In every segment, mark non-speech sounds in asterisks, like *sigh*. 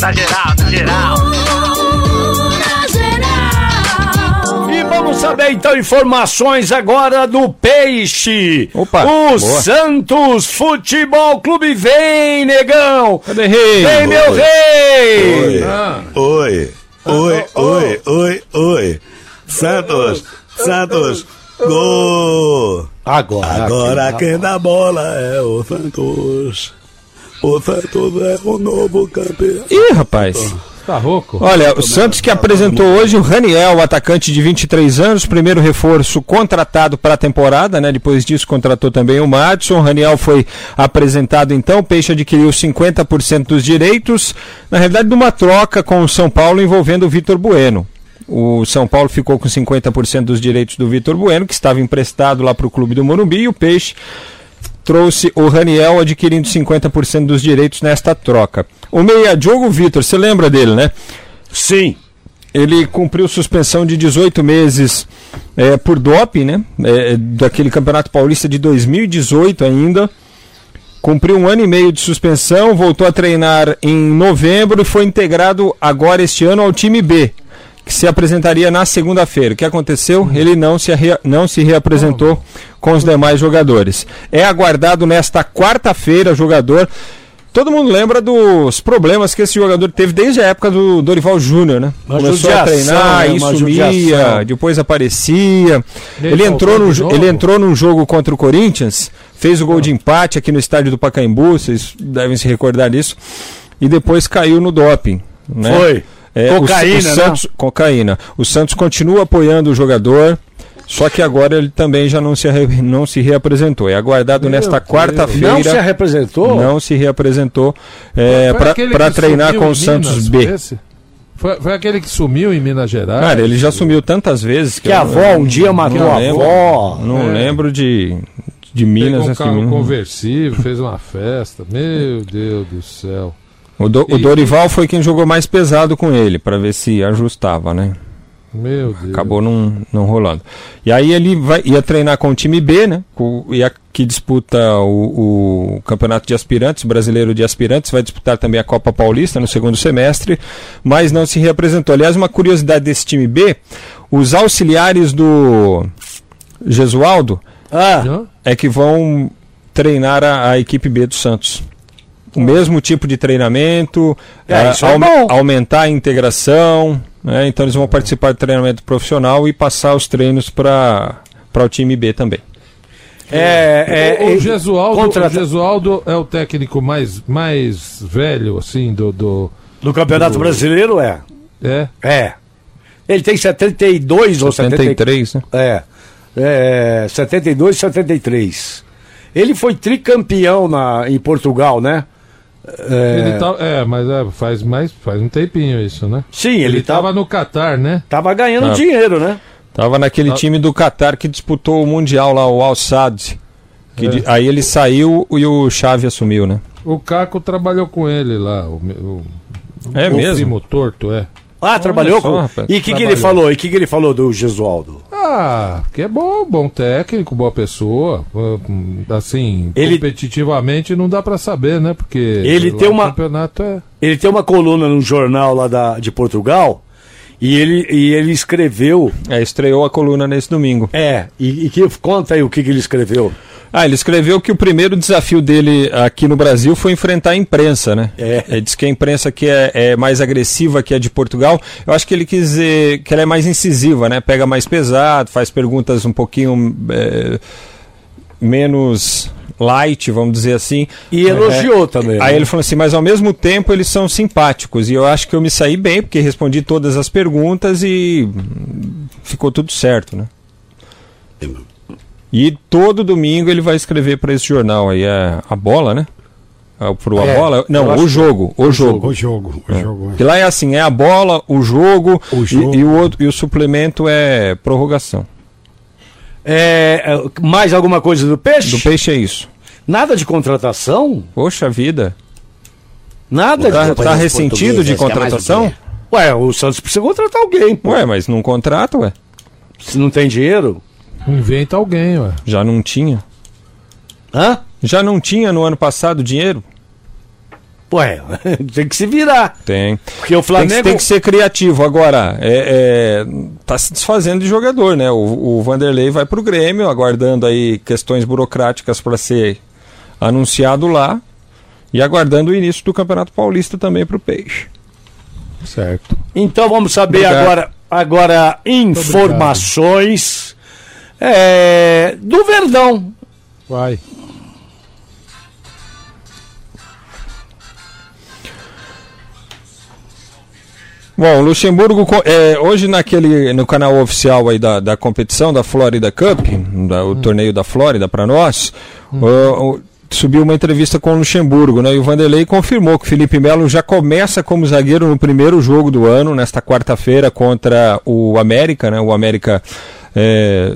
Tá geral, tá geral. E vamos saber então informações agora do Peixe. Opa, O boa. Santos Futebol Clube vem, negão. Cadê rei? Vem, meu rei. Oi, oi, oi, oi, oi. Santos, Santos, gol. Agora. Agora quem dá bola é o Santos. O Santos é o novo campeão. Ih, rapaz. Tá rouco? Olha, o Santos que apresentou hoje o Raniel, o atacante de 23 anos, primeiro reforço contratado para a temporada, né? Depois disso contratou também o Madison. O Raniel foi apresentado então, o Peixe adquiriu 50% dos direitos, na realidade numa troca com o São Paulo envolvendo o Vitor Bueno. O São Paulo ficou com 50% dos direitos do Vitor Bueno, que estava emprestado lá para o clube do Morumbi, e o Peixe trouxe o Raniel adquirindo 50% dos direitos nesta troca. O meia Diogo Vitor, você lembra dele, né? Sim. Ele cumpriu suspensão de 18 meses é, por doping, né? É, daquele Campeonato Paulista de 2018 ainda. Cumpriu um ano e meio de suspensão, voltou a treinar em novembro e foi integrado agora este ano ao time B, que se apresentaria na segunda-feira. O que aconteceu? Ele não se, não se reapresentou com os demais jogadores. É aguardado nesta quarta-feira, jogador. Todo mundo lembra dos problemas que esse jogador teve desde a época do Dorival Júnior, né? Uma Começou a treinar, né? e sumia, judiação. depois aparecia. Ele Ele entrou, no, ele entrou num jogo contra o Corinthians, fez o gol de empate aqui no estádio do Pacaembu, vocês devem se recordar disso, e depois caiu no doping. Né? Foi. É, o- Cocaína, o, né? Santos, Cocaína. O Santos continua apoiando o jogador, só que agora ele também já não se, re- não se reapresentou. É aguardado Meu nesta quarta-feira. Não se representou? Não se reapresentou é, para que treinar com o Santos Minas, B. foi? Foi, aquele que sumiu em Minas Gerais? Cara, ele já sumiu tantas vezes Que a eu avó um dia matou a lembro. avó. Não É. lembro de, de Pegou Minas. um esse carro conversível, fez uma festa. Meu Deus do céu. O, Do- o Dorival foi quem jogou mais pesado com ele, para ver se ajustava, né? Meu Deus. Acabou não, não rolando. E aí ele vai, ia treinar com o time B, né? Com, ia, que disputa o, o campeonato de aspirantes, brasileiro de aspirantes, vai disputar também a Copa Paulista no segundo semestre, mas não se reapresentou. Aliás, uma curiosidade desse time B, os auxiliares do Gesualdo Ah, é que vão treinar a, a equipe B do Santos. O mesmo tipo de treinamento, É, é bom. aumentar a integração, né? então eles vão participar do treinamento profissional e passar os treinos para o time B também. é, é, o, o, é- Gesualdo, contrata- o Gesualdo é o técnico mais, mais velho, assim, do. do do Campeonato Brasileiro é. é? É. Ele tem 72 ou 73. 73, né? É. é 72 e 73. Ele foi tricampeão na, em Portugal, né? É, Ele tá, é, mas é, faz, mais, faz um tempinho isso, né? Sim, ele, Ele tava, tava no Catar, né? tava ganhando Ah. dinheiro, né? Tava naquele time do Qatar que disputou o Mundial lá, o Al Sadd. É. Aí ele saiu e o Xavi assumiu, né? O Caco trabalhou com ele lá. O, o, É o mesmo? primo torto, é. Ah, trabalhou só, com. E o que, que ele falou? E o que, que ele falou do Gesualdo? Ah, que é bom, bom técnico, boa pessoa. hum, Assim, Ele- competitivamente não dá pra saber, né? Porque Ele tem o uma- campeonato é. Ele tem uma coluna num jornal lá da, de Portugal e ele, e ele escreveu. É, estreou a coluna nesse domingo. É, e, e que, conta aí o que, que ele escreveu. Ah, ele escreveu que o primeiro desafio dele aqui no Brasil foi enfrentar a imprensa, né? É. Ele diz que a imprensa aqui é, é mais agressiva que a de Portugal. Eu acho que ele quis dizer que ela é mais incisiva, né? Pega mais pesado, faz perguntas um pouquinho é, menos light, vamos dizer assim. E elogiou também. Aí né? ele falou assim, mas ao mesmo tempo eles são simpáticos. E eu acho que eu me saí bem, porque respondi todas as perguntas e hum, ficou tudo certo, né? E todo domingo ele vai escrever para esse jornal aí, é a bola, né? É, pro a É, bola? Não, o jogo, o jogo. O jogo, o jogo. Que lá é assim, é a bola, o jogo, O e- jogo. E, o outro, e o suplemento é prorrogação. É, é, mais alguma coisa do peixe? Do peixe é isso. Nada de contratação? Poxa vida. Nada Tá, de tá ressentido de contratação? Ué, o Santos precisa contratar alguém, pô. Ué, mas não contrata, ué. Se não tem dinheiro. Inventa alguém, ué. Já não tinha. Hã? Já não tinha no ano passado dinheiro? Ué, *laughs* tem que se virar. Tem. Porque o Tem Flamengo. que, tem que ser criativo. Agora, é, é, tá se desfazendo de jogador, né? O, o Vanderlei vai pro Grêmio, aguardando aí questões burocráticas para ser anunciado lá. E aguardando o início do Campeonato Paulista também pro Peixe. Certo. Então vamos saber Obrigado. agora, agora informações é, do Verdão. Vai. Bom, o Luxemburgo, é, hoje naquele, no canal oficial aí da, da competição, da Florida Cup, da- o torneio da Flórida para nós, o- o- subiu uma entrevista com o Luxemburgo, né? E o Vanderlei confirmou que o Felipe Melo já começa como zagueiro no primeiro jogo do ano, nesta quarta-feira, contra o América, né? O América. é,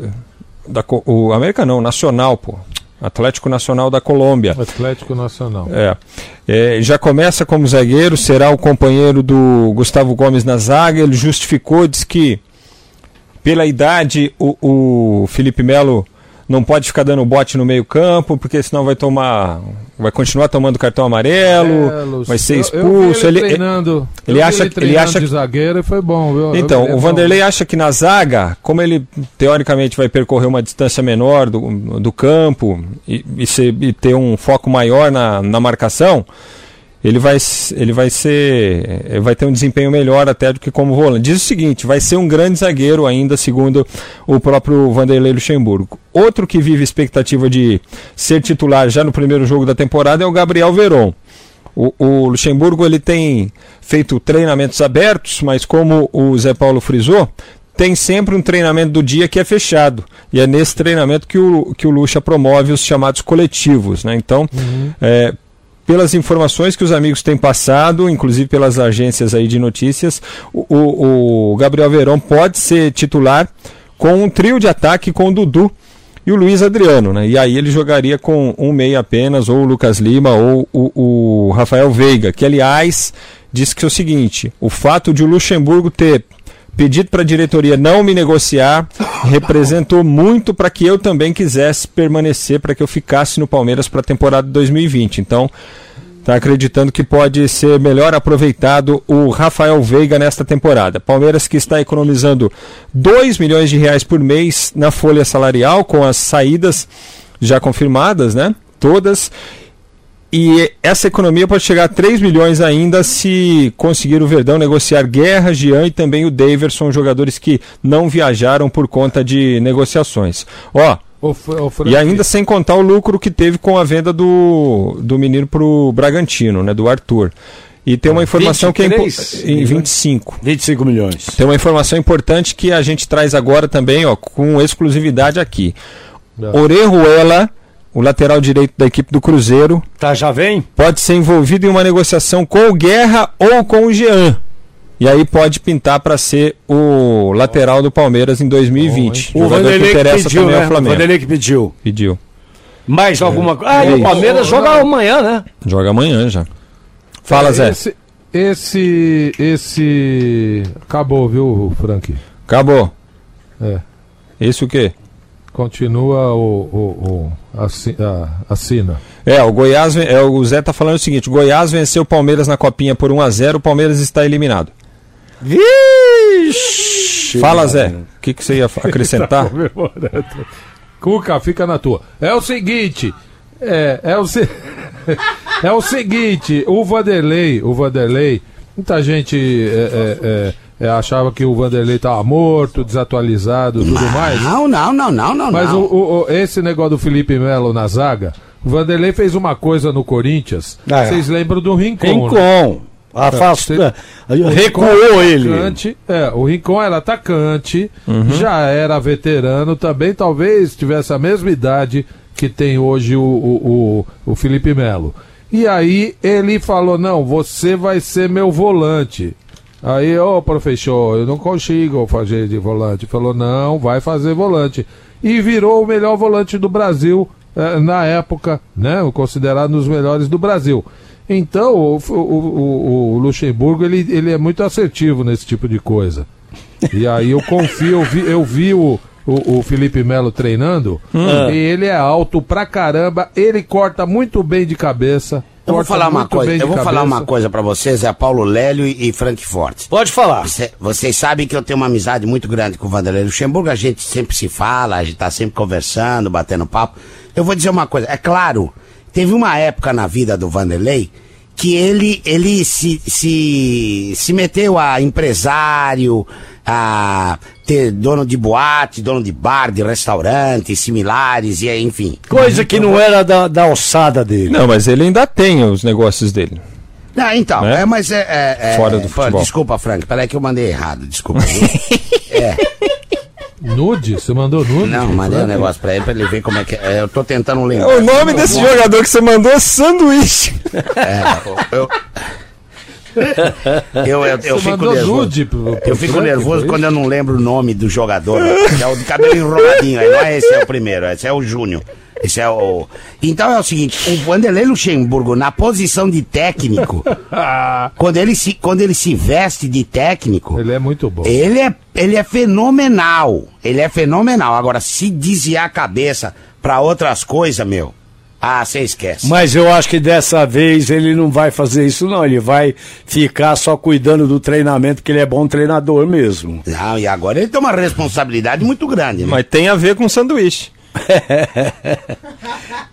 da, o América não, Nacional, pô. Atlético Nacional da Colômbia. Atlético Nacional. É. É, já começa como zagueiro, será o companheiro do Gustavo Gomes na zaga. Ele justificou, diz que pela idade o, o Felipe Melo não pode ficar dando bote no meio-campo, porque senão vai tomar. Vai continuar tomando cartão amarelo, É, Lúcio, vai ser eu- expulso. Eu, vi ele, ele, treinando, ele eu acha- ele treinando acha que- zagueiro e foi bom, viu? então, Eu- o Vanderlei acha que na zaga, como ele teoricamente vai percorrer uma distância menor do, do campo e, e ser- e ter um foco maior na, na marcação, ele vai, ele vai ser. eh, vai ter um desempenho melhor até do que como volante. Diz o seguinte: vai ser um grande zagueiro ainda, segundo o próprio Vanderlei Luxemburgo. Outro que vive expectativa de ser titular já no primeiro jogo da temporada é o Gabriel Veron. O, o Luxemburgo ele tem feito treinamentos abertos, mas como o Zé Paulo frisou, tem sempre um treinamento do dia que é fechado. E é nesse treinamento que o, que o Luxa promove os chamados coletivos. Né? Então, é, pelas informações que os amigos têm passado, inclusive pelas agências aí de notícias, o, o- o Gabriel Verão pode ser titular com um trio de ataque com o Dudu e o Luiz Adriano, né? E aí ele jogaria com um meia apenas, ou o Lucas Lima, ou o, o Rafael Veiga, que aliás disse que é o seguinte: o fato de o Luxemburgo ter pedido para a diretoria não me negociar representou muito para que eu também quisesse permanecer, para que eu ficasse no Palmeiras para a temporada de 2020. Então, está acreditando que pode ser melhor aproveitado o Rafael Veiga nesta temporada. Palmeiras que está economizando 2 milhões de reais por mês na folha salarial, com as saídas já confirmadas, né? Todas. E essa economia pode chegar a 3 milhões ainda se conseguir o Verdão negociar Guerra, Jean e também o Daverson, jogadores que não viajaram por conta de negociações. Ó, O, o e ainda sem contar o lucro que teve com a venda do, do menino pro Bragantino, né, do Arthur. E tem uma informação que é 23 em 25. 25 milhões. Tem uma informação importante que a gente traz agora também, ó, com exclusividade aqui. Orejuela, o lateral direito da equipe do Cruzeiro, Tá, já vem? pode ser envolvido em uma negociação com o Guerra ou com o Jean. E aí pode pintar para ser o lateral do Palmeiras em 2020. O Jogador que Vanderlei que interessa pediu, também né? ao O Flamengo. Vanderlei que pediu. Pediu. Mais alguma coisa? Ah, É e o. Palmeiras joga amanhã, né? Joga amanhã já. Fala, É, Zé. Esse, esse, esse. Acabou, viu, Frank? Acabou. É. Isso o quê? Continua o. o, o a- assina. É, o Goiás, é, o Zé tá falando o seguinte: o Goiás venceu o Palmeiras na copinha por 1 a 0 o Palmeiras está eliminado. Vixe! Fala, Zé. O que, que você ia *laughs* acrescentar? Comemorando. Cuca, fica na tua. É o seguinte. É, é o, se... *laughs* é o seguinte, o Vanderlei, o Vanderlei, muita gente é, é, é, achava que o Vanderlei estava morto, desatualizado tudo mais. Não, não, não, não, não. Mas o, não. o- o- esse negócio do Felipe Melo na zaga, o Vanderlei fez uma coisa no Corinthians. Ah, é. Vocês lembram do Rincon? né? Rincon. Afasta. Recuou ele. Atacante, é, o Rincon era atacante, Uhum. já era veterano, também talvez tivesse a mesma idade que tem hoje o, o, o, o Felipe Melo. E aí ele falou: não, você vai ser meu volante. Aí, ô professor, eu não consigo fazer de volante. Falou: não, vai fazer volante. E virou o melhor volante do Brasil eh, na época, né? Considerado um dos melhores do Brasil. Então, o, o, o- Luxemburgo ele, ele é muito assertivo nesse tipo de coisa. E aí eu confio, eu vi, eu vi o, o, o Felipe Melo treinando, e ele é alto pra caramba, ele corta muito bem de cabeça. Eu vou falar uma coisa, eu vou falar uma coisa pra vocês, é Paulo Lélio e, e Frank Forte. Pode falar. Cê- vocês sabem que eu tenho uma amizade muito grande com o Vanderlei Luxemburgo, a gente sempre se fala, a gente tá sempre conversando, batendo papo. Eu vou dizer uma coisa, é claro, teve uma época na vida do Vanderlei que ele, ele se, se, se meteu a empresário, a ter dono de boate, dono de bar, de restaurante, similares, e enfim. Coisa que não era da, da alçada dele. Não, mas ele ainda tem os negócios dele. Ah, então, Né? é, mas é. é- é- Fora do pô, futebol. Desculpa, Frank, peraí que eu mandei errado, desculpa. viu? *laughs* é. Nude? Você mandou nude? Não, mandei um negócio pra ele, pra ele ver como é que é. Eu tô tentando lembrar. O nome desse jogador que você mandou é Sanduíche. É, eu, eu, eu, eu Você fico nervoso. pro- pro eu fico Frank, nervoso quando eu não lembro o nome do jogador. é o de cabelo enroladinho. aí Não é esse é o primeiro, esse é o Júnior. Esse é o. Então é o seguinte, o Vanderlei Luxemburgo, na posição de técnico, *laughs* quando ele se, quando ele se veste de técnico, Ele é muito bom. ele é, ele é fenomenal. Ele é fenomenal. Agora, se desviar a cabeça pra outras coisas, meu. Ah, você esquece. Mas eu acho que dessa vez ele não vai fazer isso, não. Ele vai ficar só cuidando do treinamento, porque ele é bom treinador mesmo. Não, e agora ele tem uma responsabilidade muito grande, né? Mas tem a ver com sanduíche. *laughs*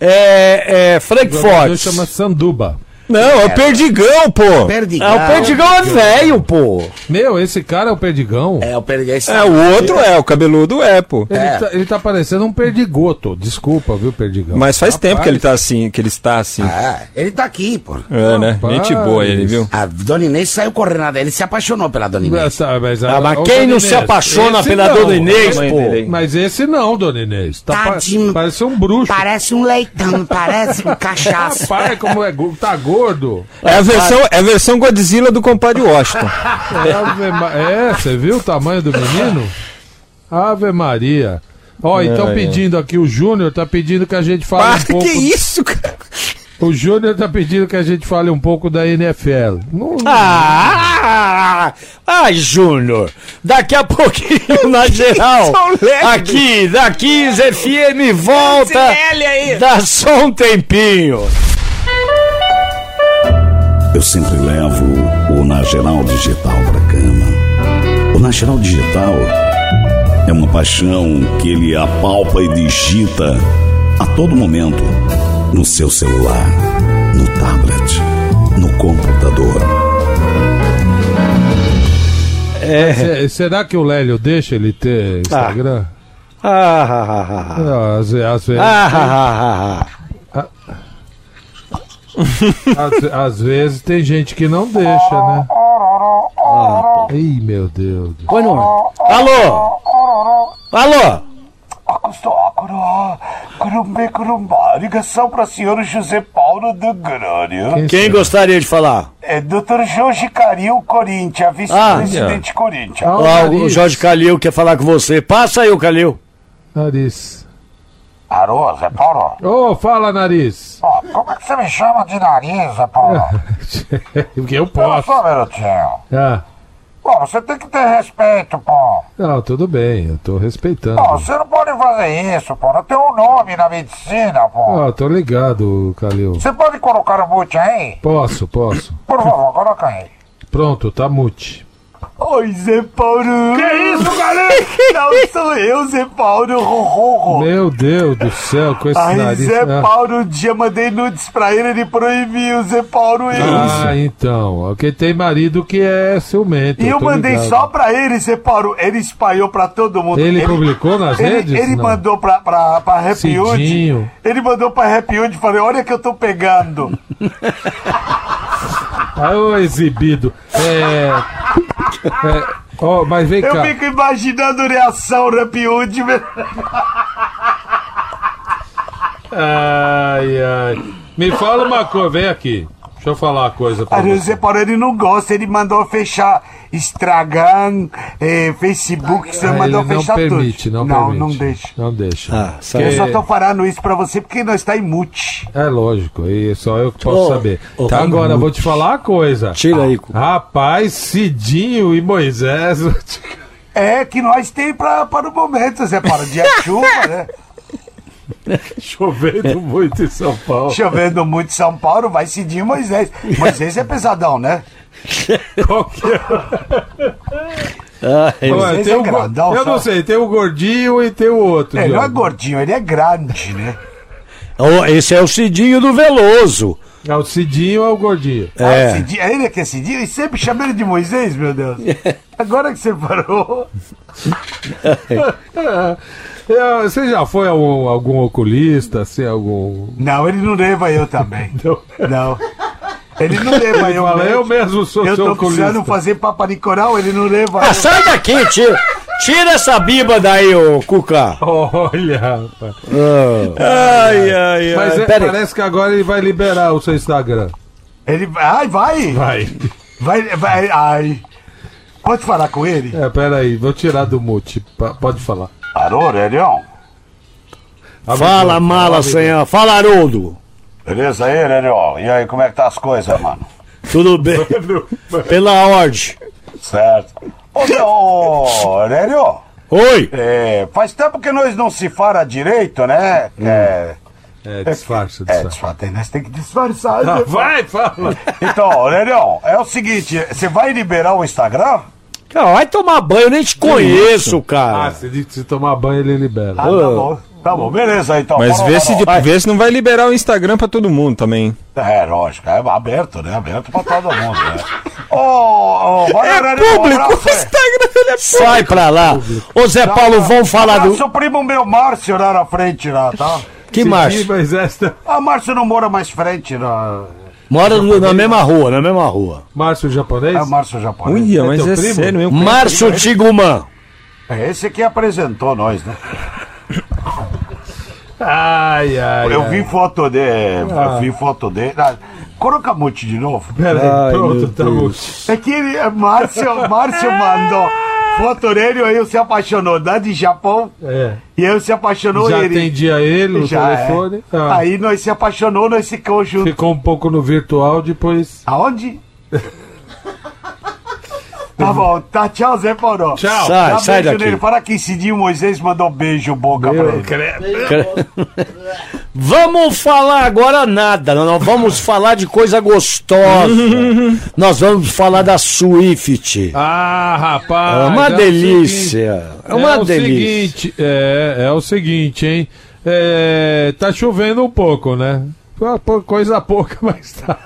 É, é Frank Forte. chama Sanduba. Não, é o Perdigão, pô. Perdigão. É, o Perdigão é velho, pô. Meu, esse cara é o Perdigão. É, o Perdigão. esse- É, o outro é, o cabeludo é, pô. Ele, É. tá, ele tá parecendo um perdigoto. Desculpa, viu, Perdigão? Mas faz Rapaz, tempo que ele tá assim, que ele está assim. Ah, ele tá aqui, pô. É, né? Rapaz. Gente boa ele, viu? A Dona Inês saiu correndo, ele se apaixonou pela Dona Inês. Essa- mas, Ah, mas quem não se apaixona esse pela não. Dona Inês, pô? Mas esse não, Dona Inês. Tá pa- Tadinho. parece um bruxo. Parece um leitão, parece um *laughs* cachaço. Rapaz, como é, tá gordo. É a versão, é a versão Godzilla do compadre Washington. *laughs* É, você viu o tamanho do menino? Ave Maria. Ó, então Ai, ai. pedindo aqui, o Júnior tá pedindo que a gente fale Ah, um pouco. que isso, cara? O Júnior tá pedindo que a gente fale um pouco da NFL. Não, Ah, ai, Júnior. Daqui a pouquinho, *laughs* na geral. Aqui, da 15 FM, volta. Dá só um tempinho. Eu sempre levo o Nacional Digital pra cama. O Nacional Digital é uma paixão que ele apalpa e digita a todo momento no seu celular, no tablet, no computador. Se- será que o Lélio deixa ele ter Instagram? Ah, ah, ah, ah. Ah, Às, às vezes, Ah, ah, ah, ah. Às, às vezes tem gente que não deixa, né? Ih, meu Deus. Põe no ar. Alô? Alô? Curumbá, ligação para o senhor José Paulo do Grânio. Quem gostaria de falar? É Dr. Jorge Caril, Corinthians, vice-presidente Corinthians. Ah, o. Jorge Calil quer falar com você. Passa aí, o Calil. Nariz. Alô, Zé Paulo? Ô, fala, nariz. Ó, como é que você me chama de nariz, Zé Paulo? Porque *laughs* eu posso. só um minutinho. Ah, Pô, você tem que ter respeito, pô. não, tudo bem, eu tô respeitando. Pô, você não pode fazer isso, pô. Não tem um nome na medicina, pô. Ó, tô ligado, Calil. Você pode colocar o mute aí? Posso, posso. Por favor, coloca aí. Pronto, tá mute. Oi, Zé Paulo. Que isso, galera? *laughs* Não sou eu, Zé Paulo. Ro, ro, ro. Meu Deus do céu, com esse Ai, nariz. Zé Ah. Paulo, um dia mandei nudes pra ele, ele proibiu, Zé Paulo, isso. Ah, então. Porque tem marido que é ciumento. e eu tô mandei ligado. só pra ele, Zé Paulo. Ele espalhou pra todo mundo. Ele publicou nas ele, redes? Ele Não. mandou pra, pra, pra Happy Hood. Ele mandou pra Happy Hood e falei, olha que eu tô pegando. *laughs* Ah, ô exibido. É. é ó, mas vem eu cá. fico imaginando reação Hood. Ai, ai. Me fala uma coisa, vem aqui. Deixa eu falar uma coisa pra Aí o você. Zé Paulo ele não gosta, ele mandou fechar Instagram, eh, Facebook, você Ah, mandou ele não fechar permite, tudo. não, não, permite. não deixa. Não deixa. Ah, sabe. Eu só tô falando isso pra você porque nós tá em mute. É lógico, e só eu que posso Ô, saber. ô, Tá, tá agora, vou te falar uma coisa. Tira aí. cu. Rapaz, Cidinho e Moisés. vou te- É que nós tem pra, para o momento, Zé Paulo, dia de chuva, né? *laughs* *laughs* Chovendo muito em São Paulo. Chovendo muito em São Paulo, vai Cidinho Moisés. Moisés é pesadão, né? Qual que é? Olha, tem é o go- grandão, eu não sei, tem o gordinho e tem o outro. Ele não é gordinho, ele é grande, né? Ô, Esse é o Cidinho do Veloso. É o Cidinho ou o gordinho? Ah, É. Cidinho, é ele que é Cidinho? E sempre chama ele de Moisés, meu Deus. *laughs* Agora que você parou. *laughs* É, Você já foi a algum, algum oculista, assim, algum. Não, ele não leva eu também. *laughs* Não. Ele não leva eu. Fala, eu mesmo. sou Eu seu tô oculista. precisando fazer Papa Nicolau, ele não leva Ah, eu. sai daqui, tira, tira essa biba daí, ô Cuca. Olha, rapaz. Ai, ai, ai. Mas é, parece que agora ele vai liberar o seu Instagram. Ele ai, vai. Vai. Vai, vai, ai. Pode falar com ele? É, peraí, vou tirar do mute. Pode falar. Alô, Aurelião? Fala, mala, senhor. Fala, Haroldo. Beleza aí, Aurelião? E aí, como é que tá as coisas, mano? Tudo bem? Pela ordem. Certo. Ô, meu, Oi. é, faz tempo que nós não se fala direito, né? É, É, disfarça, é, disfarça. disfarça, nós temos que disfarçar. Ah, né? vai, fala. Então, Aurélio, é o seguinte, você vai liberar o Instagram? Cara, vai tomar banho, eu nem te conheço, Ah, cara. se, de- se tomar banho ele libera. Ah, tá bom. Tá bom, beleza então. Mas vê se, vê se não vai liberar o Instagram pra todo mundo também. É, lógico, é aberto, né? Aberto pra todo mundo, né? *laughs* Ô, ô, vai, Aurélio, um Público, abraço o. Instagram dele é Sai pra lá. Ô, Zé Paulo, vamos falar do. Seu primo meu Márcio lá na frente, lá, tá? Que Márcio? Mas esta... Ah, Márcio não mora mais frente, na... Mora na mesma rua, na mesma rua. Márcio japonês? é o Márcio japonês. Uia, mas é primo? sério mesmo. Márcio Tiguman. É esse que apresentou nós, né? Ai, ai, Eu ai. vi foto dele, eu vi foto dele. Ah, Coloca mute de novo. Peraí, pronto, meu tá. É que ele, é Márcio, Márcio mandou dele, aí se apaixonou da de Japão, É. e eu se apaixonou Já ele. atendia ele no Já, é. telefone. Ah, Aí nós se apaixonou, nós ficamos juntos. Ficou um pouco no virtual, depois. Aonde? *laughs* tá bom, tá, tchau, Zé Paulo. Tchau. Sai, Dá sai beijo daqui. nele. Fala que Cidinho Moisés mandou beijo boca pra Meu, ele. credo. *laughs* Vamos falar agora nada, nós vamos falar de coisa gostosa. *laughs* nós vamos falar da Swift. Ah, rapaz. É uma o delícia. seguinte- É uma o delícia. Seguinte, é, é o seguinte, hein? É, tá chovendo um pouco, né? Coisa pouca, *laughs* mas tá.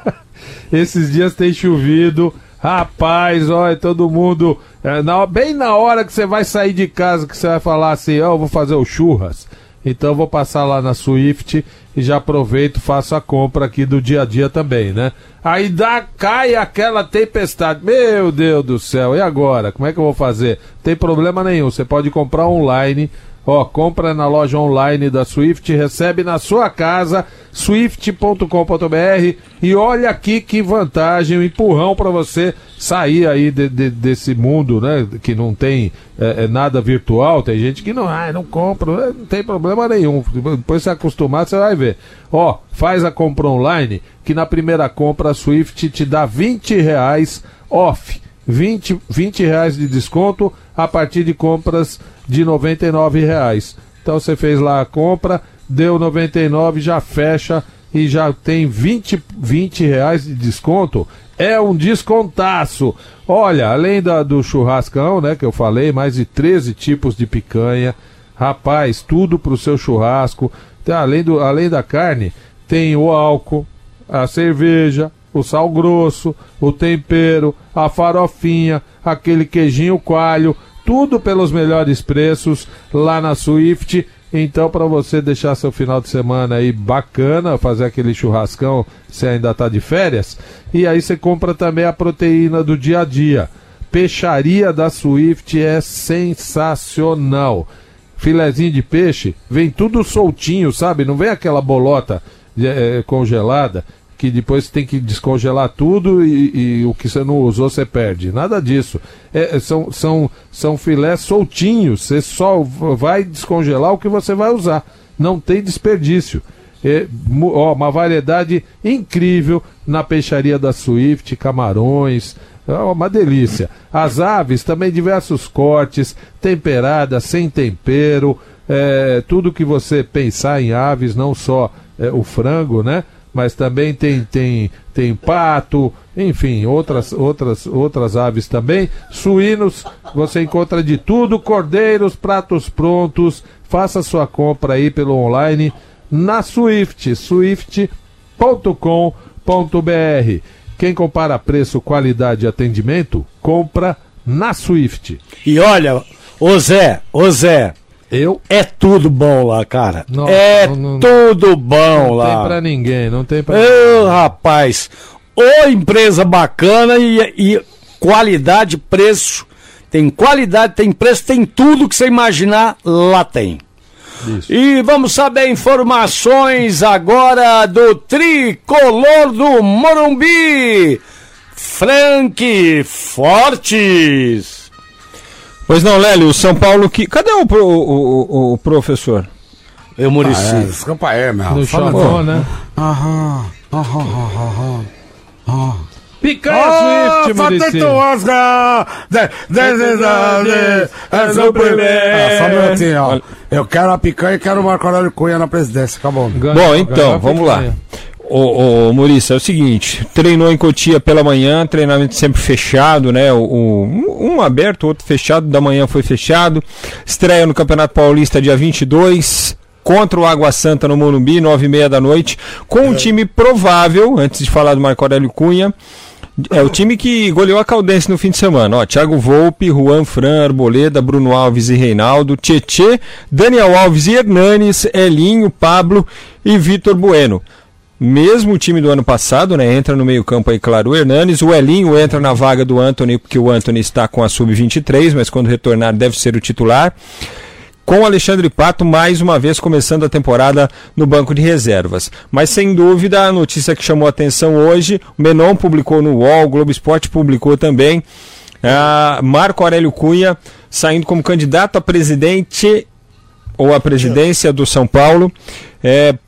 Esses dias tem chovido. Rapaz, olha, todo mundo. é, na- bem na hora que você vai sair de casa, que você vai falar assim: Ó, eu vou fazer o churras. Então eu vou passar lá na Swift e já aproveito, faço a compra aqui do dia a dia também, né? Aí dá, cai aquela tempestade. Meu Deus do céu, e agora? Como é que eu vou fazer? Tem problema nenhum, você pode comprar online. Ó, compra na loja online da Swift, recebe na sua casa, swift.com.br e olha aqui que vantagem, um empurrão para você sair aí de- de- desse mundo, né? Que não tem é, é, nada virtual. Tem gente que não, ah, não compra, é, não tem problema nenhum. Depois você acostumar, você vai ver. Ó, faz a compra online, que na primeira compra a Swift te dá 20 reais off. 20, 20 reais de desconto a partir de compras de 99 reais. Então você fez lá a compra, deu 99, já fecha e já tem 20, 20 reais de desconto. É um descontaço. Olha, além da, do churrascão, né, que eu falei, mais de 13 tipos de picanha. Rapaz, tudo pro seu churrasco. Tá, além, do, além da carne, tem o álcool, a cerveja, o sal grosso, o tempero, a farofinha, aquele queijinho coalho, tudo pelos melhores preços lá na Swift. Então, para você deixar seu final de semana aí bacana, fazer aquele churrascão, você ainda está de férias, e aí você compra também a proteína do dia a dia. Peixaria da Swift é sensacional. Filezinho de peixe, vem tudo soltinho, sabe? Não vem aquela bolota eh, congelada que depois tem que descongelar tudo e, e o que você não usou você perde. Nada disso. É, são, são, são filés soltinhos. Você só vai descongelar o que você vai usar. Não tem desperdício. É, ó, uma variedade incrível na peixaria da Swift, camarões, é uma delícia. As aves também diversos cortes, temperadas, sem tempero, é, tudo que você pensar em aves, não só é, o frango, né? Mas também tem, tem, tem pato, enfim, outras, outras, outras aves também. Suínos, você encontra de tudo, cordeiros, pratos prontos. Faça sua compra aí pelo online na Swift, swift.com.br. Quem compara preço, qualidade e atendimento, compra na Swift. E olha, ô Zé, ô Zé, Eu é tudo bom lá, cara. Não, é não, não- tudo bom não lá. tem pra ninguém, não tem pra Ô, rapaz, ô empresa bacana e, e qualidade, preço. Tem qualidade, tem preço, tem tudo que você imaginar, lá tem. Isso. E vamos saber informações agora do tricolor do Morumbi, Frank Fortes. Pois não, Lélio, o São Paulo que. Cadê o, pro- o, o- o professor? Eu, Murici. É, desculpa aí, meu. No chamou, né? Aham, aham, aham, aham. Picanha Ah, Swift, Muricy. Fatito Oscar! De- Desidade, é seu primeiro. Ah, Só um minutinho, ó. Eu quero a picanha e quero o Marco Aurélio Cunha na presidência, acabou. Ganhou, Bom, então, vamos lá. Ô, ô Maurício, é o seguinte, treinou em Cotia pela manhã, treinamento sempre fechado, né? O, o- um aberto, outro fechado, da manhã foi fechado. Estreia no Campeonato Paulista dia 22, contra o Água Santa no Morumbi, 9 e meia da noite, com um time provável, antes de falar do Marco Aurélio Cunha, é o time que goleou a Caldense no fim de semana. Ó, Thiago Volpe, Juan Fran, Arboleda, Bruno Alves e Reinaldo, Tietê, Daniel Alves e Hernanes, Elinho, Pablo e Vitor Bueno. Mesmo time do ano passado, né? Entra no meio-campo aí, claro, o Hernanes. O Elinho entra na vaga do Anthony, porque o Anthony está com a sub-23, mas quando retornar deve ser o titular com Alexandre Pato mais uma vez começando a temporada no banco de reservas. Mas sem dúvida a notícia que chamou atenção hoje, o Menon publicou no UOL, o Globo Esporte publicou também, Marco Aurélio Cunha saindo como candidato a presidente ou a presidência do São Paulo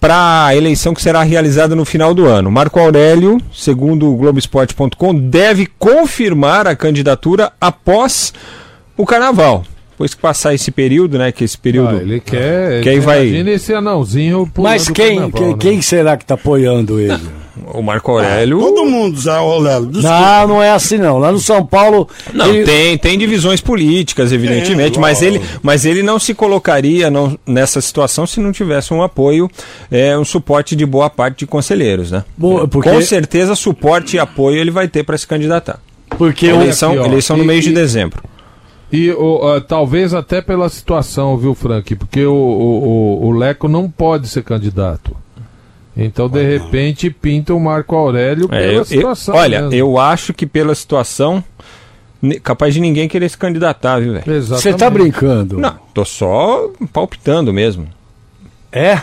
para a eleição que será realizada no final do ano. Marco Aurélio, segundo o Globoesporte.com, deve confirmar a candidatura após o Carnaval. Depois que passar esse período, né? Que esse período. Ah, ele quer. Quem ele vai- Imagina esse anãozinho Mas quem, carnaval, quem, né? quem será que tá apoiando ele? *laughs* O Marco Aurélio. Todo mundo, Lelo. desculpa. Não, não é assim não. Lá no São Paulo. Não, ele- tem, tem divisões políticas, evidentemente, Tem, mas, ele, mas ele não se colocaria não- nessa situação se não tivesse um apoio, é, um suporte de boa parte de conselheiros, né? Bo- porque- Com certeza, suporte e apoio ele vai ter para se candidatar. Porque eleição, aqui, eleição no e- mês de e- dezembro. E o, ah, talvez até pela situação, viu, Frank? Porque o, o, o- o Leco não pode ser candidato. Então, de repente, pinta o Marco Aurélio É, pela eu- eu- situação. olha, mesmo. eu acho que pela situação, capaz de ninguém querer se candidatar, viu, velho? Exatamente. você tá brincando? Não, tô só palpitando mesmo. É?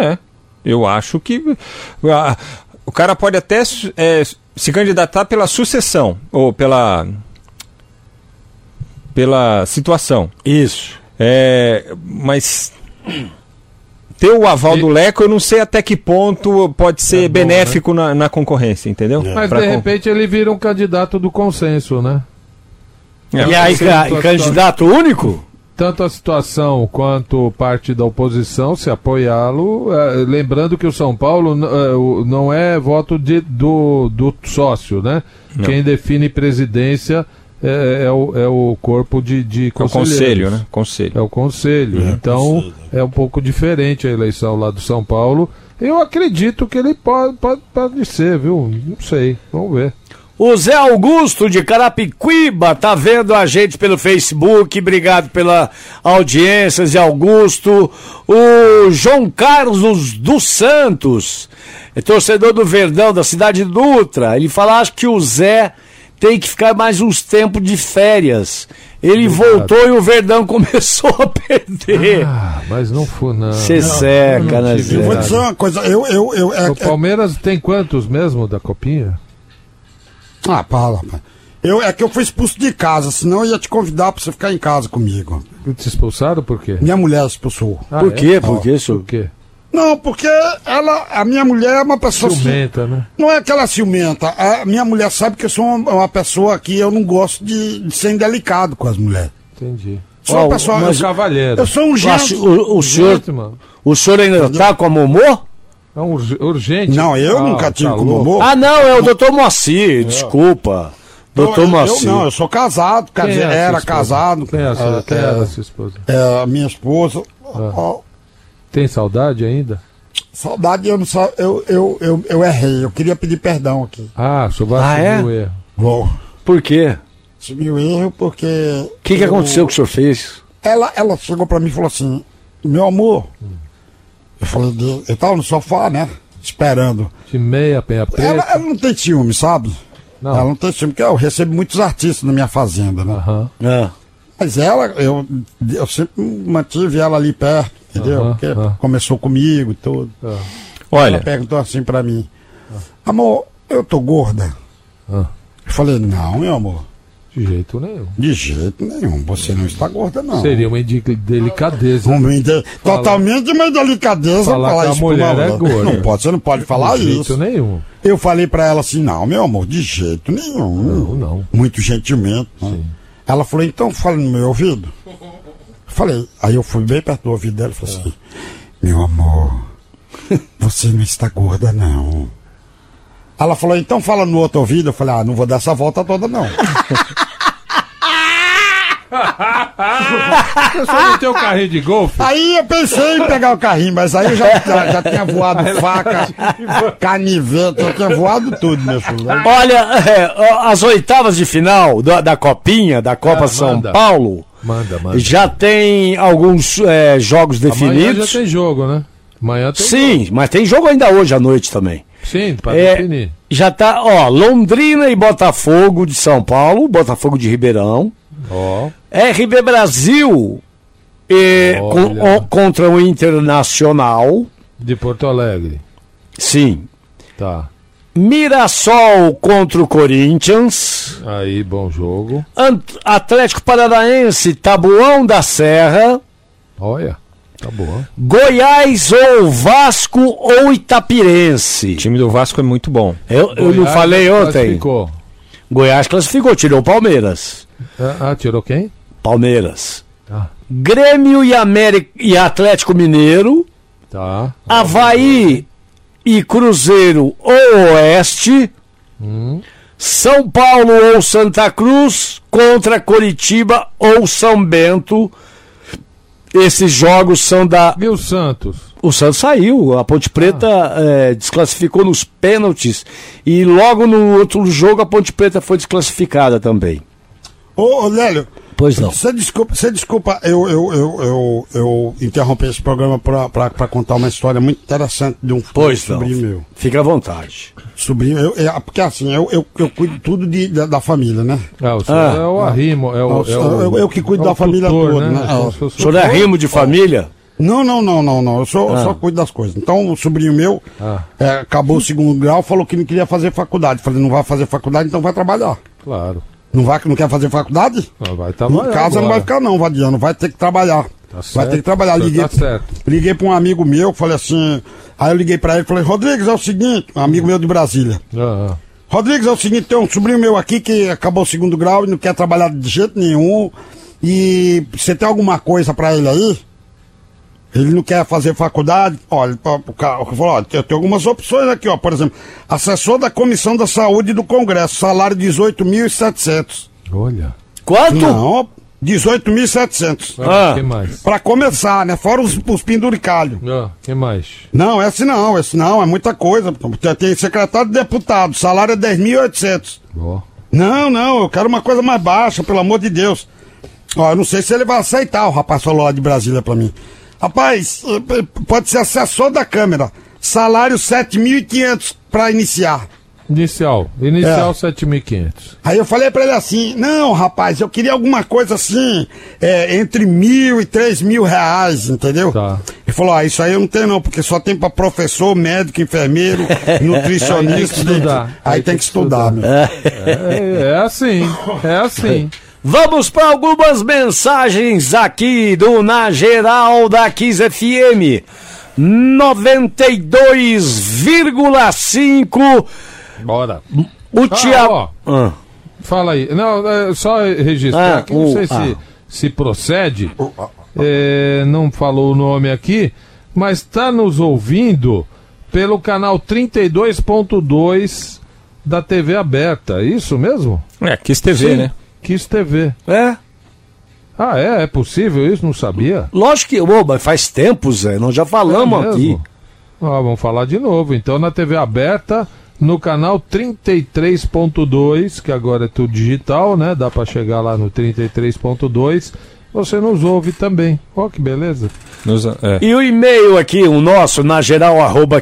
É, eu acho que ah, o cara pode até é, se candidatar pela sucessão ou pela pela situação. Isso. É, mas ter o aval do Leco, eu não sei até que ponto pode ser É bom, benéfico na, na concorrência, entendeu? Mas, Pra de con- repente, ele vira um candidato do consenso, né? É, e aí, tô- candidato único? Tanto a situação quanto parte da oposição se apoiá-lo. eh, lembrando que o São Paulo o- não é voto de- do, do sócio, né? Não. Quem define presidência é, é o, é o corpo de, de é o conselho, né? Conselho. É o conselho. então é um pouco diferente a eleição lá do São Paulo. Eu acredito que ele pode, pode, pode ser, viu? Não sei. Vamos ver. O Zé Augusto de Carapicuíba tá vendo a gente pelo Facebook. Obrigado pela audiência, Zé Augusto. O João Carlos dos Santos, é torcedor do Verdão, da cidade de Dutra. Ele fala acho que o Zé tem que ficar mais uns tempos de férias. Ele voltou e o Verdão *laughs* começou a perder. Ah, mas não foi, não. Você seca, né, Eu vou dizer uma coisa, eu, eu, eu, é- O Palmeiras tem quantos mesmo da copinha? é- ah, rapaz. Eu, é que eu fui expulso de casa, senão eu ia te convidar pra você ficar em casa comigo. Te expulsaram por quê? Minha mulher expulsou. Ah, Por é? quê? Por quê, senhor? Por quê? Não, porque ela, a minha mulher é uma pessoa. Ciumenta, né? Não é aquela ciumenta. A minha mulher sabe que eu sou uma, uma pessoa que eu não gosto de, de ser indelicado com as mulheres. Entendi. sou, Ó, pessoal. mas- eu, Cavalheiro. eu sou um gênio. o, o senhor, Gente, o senhor ainda tá com a Momô? É um urg- urgente. Não, eu Ah, nunca tive tá com louco. Momô. Ah, não, é o doutor Moacir, desculpa. Doutor eu, eu Moacir. não, eu sou casado, quer dizer, é a sua era casado. Quem é a sua, é, quem é, era a sua esposa? é, a minha esposa. Ah. Ó, Tem saudade ainda? saudade, eu não eu, eu, eu, eu errei. Eu queria pedir perdão aqui. Ah, o senhor vai Ah, assumir é? o erro. Vou. Por quê? Assumi o erro porque. O que, que aconteceu que o senhor fez? Ela, ela chegou pra mim e falou assim: Meu amor. Eu falei, de- eu tava no sofá, né? Esperando. De meia, penha preta. Ela, ela não tem ciúme, sabe? Não. Ela não tem ciúme, porque eu recebo muitos artistas na minha fazenda, né? Aham. Ah, Mas ela, eu, eu sempre mantive ela ali perto, entendeu? Porque aham. começou comigo e tudo. Ela Olha, perguntou assim pra mim: Amor, eu tô gorda? Ah. Eu falei: Não, meu amor. De jeito nenhum. De jeito nenhum, você não está gorda, não. Seria uma delicadeza. De- totalmente uma delicadeza Falar falar, a isso pra mulher uma é gorda. Não pode, você não pode falar de jeito isso. nenhum. Eu falei pra ela assim, não, meu amor, de jeito nenhum. Não, não. Muito gentilmente. né? Ela falou, então fala no meu ouvido. Falei, aí eu fui bem perto do ouvido dela e falei assim, meu amor, você não está gorda, não. Ela falou, então fala no outro ouvido. Eu falei, ah, não vou dar essa volta toda, não. *laughs* Você não tem o carrinho de golfe? Aí eu pensei em pegar o carrinho, mas aí eu já, já, já tinha voado faca, canivete, eu tinha voado tudo, meu filho. Olha, é, as oitavas de final da, da Copinha, da Copa Ah, São manda. Paulo, Manda, manda. já tem alguns é, jogos Amanhã já definidos. tem jogo, né? Amanhã tem Sim, mas tem jogo ainda hoje à noite também. jogo. Sim, pra É, definir. já tá, ó, Londrina e Botafogo de São Paulo, Botafogo de Ribeirão. Ó. RB Brasil e, com- o- contra o Internacional. De Porto Alegre. Sim. Tá. Mirassol contra o Corinthians. Aí, bom jogo. Ant- Atlético Paranaense, Tabuão da Serra. Olha. Tá bom. Goiás ou Vasco ou o Itapirense. time do Vasco é muito bom. Eu, eu não Goiás falei ontem. classificou. Goiás classificou, tirou o Palmeiras. Ah, ah, tirou quem? Palmeiras. Ah. Grêmio e, América, e Atlético Mineiro. Tá. Havaí e Cruzeiro ou Oeste. São Paulo ou Santa Cruz contra Coritiba ou São Bento. Esses jogos são da. E o Santos? O Santos saiu, a Ponte Preta eh, desclassificou nos pênaltis e logo no outro jogo a Ponte Preta foi desclassificada também. Ô, ô Lélio, Pois não. você desculpa, você desculpa eu, eu, eu, eu, eu interromper esse programa pra contar uma história muito interessante de um Pois não. sobrinho meu. Fica à vontade. Sobrinho, eu, é, porque assim, eu, eu, eu cuido tudo de, da, da família, né? Ah, o senhor Ah. é o arrimo. É o, Eu- é o, eu- eu que cuido é o da família tutor, toda, né? É. se fosse O senhor é tutor. rimo de família? Não, não, não, não, não. Eu só, Ah. só cuido das coisas. Então, o sobrinho meu Ah. é, acabou o segundo grau, falou que não queria fazer faculdade. Falei, não vai fazer faculdade, então vai trabalhar. Claro. Não vai, não quer fazer faculdade? Ah, vai Em trabalhar casa não vai agora. ficar, não, Vadiano. Vai ter que trabalhar. Tá vai certo. ter que trabalhar. Senhor Liguei, Tá certo. liguei pra um amigo meu, falei assim. Aí eu liguei pra ele falei, Rodrigues, é o seguinte, um amigo meu de Brasília. Ah, ah. Rodrigues, é o seguinte, tem um sobrinho meu aqui que acabou o segundo grau e não quer trabalhar de jeito nenhum. E você tem alguma coisa pra ele aí? Ele não quer fazer faculdade? Olha, o cara falou, ó, eu tenho algumas opções aqui, ó. Por exemplo, assessor da Comissão da Saúde do Congresso, salário 18.700. Olha. Quanto? Não, 18.700. Ah, Ah. que mais? Pra começar, né? Fora os, os penduricalhos. Ah, que mais? Não, esse não, esse não, é muita coisa. Tem- Tem secretário de deputado, salário é 10.800. Ó. Não, não, eu quero uma coisa mais baixa, pelo amor de Deus. Ó, eu não sei se ele vai aceitar, o rapaz falou lá de Brasília pra mim. Rapaz, pode ser assessor da Câmara. Salário 7.500 pra iniciar. Inicial. Inicial É. 7.500. Aí eu falei pra ele assim, não, rapaz, eu queria alguma coisa assim, é, entre mil e três mil reais, entendeu? Tá. Ele falou, ah, isso aí eu não tenho não, porque só tem pra professor, médico, enfermeiro, *laughs* nutricionista. Aí tem que estudar. dentista. Aí, tem que estudar. É, é assim. É assim. Vamos para algumas mensagens aqui do Na Geral da Kiss FM 92,5. Bora. O Ah, Tiago. Ah, Fala aí. Não, é só registrar Ah, aqui. Não o- sei ah. se, se procede. É, não falou o nome aqui, mas está nos ouvindo pelo canal 32.2 da TV aberta. É Isso mesmo? É, Kiss TV, Sim, né? Kiss TV. É. Ah, é? É possível isso? Não sabia? Lógico que, ô, mas faz tempo, Zé. Nós já falamos É aqui. Ah, vamos falar de novo. Então, na TV aberta, no canal 33.2, que agora é tudo digital, né? Dá pra chegar lá no 33.2. Você nos ouve também. Ó, que beleza. Nos- é. E o e-mail aqui, o nosso, na geral, arroba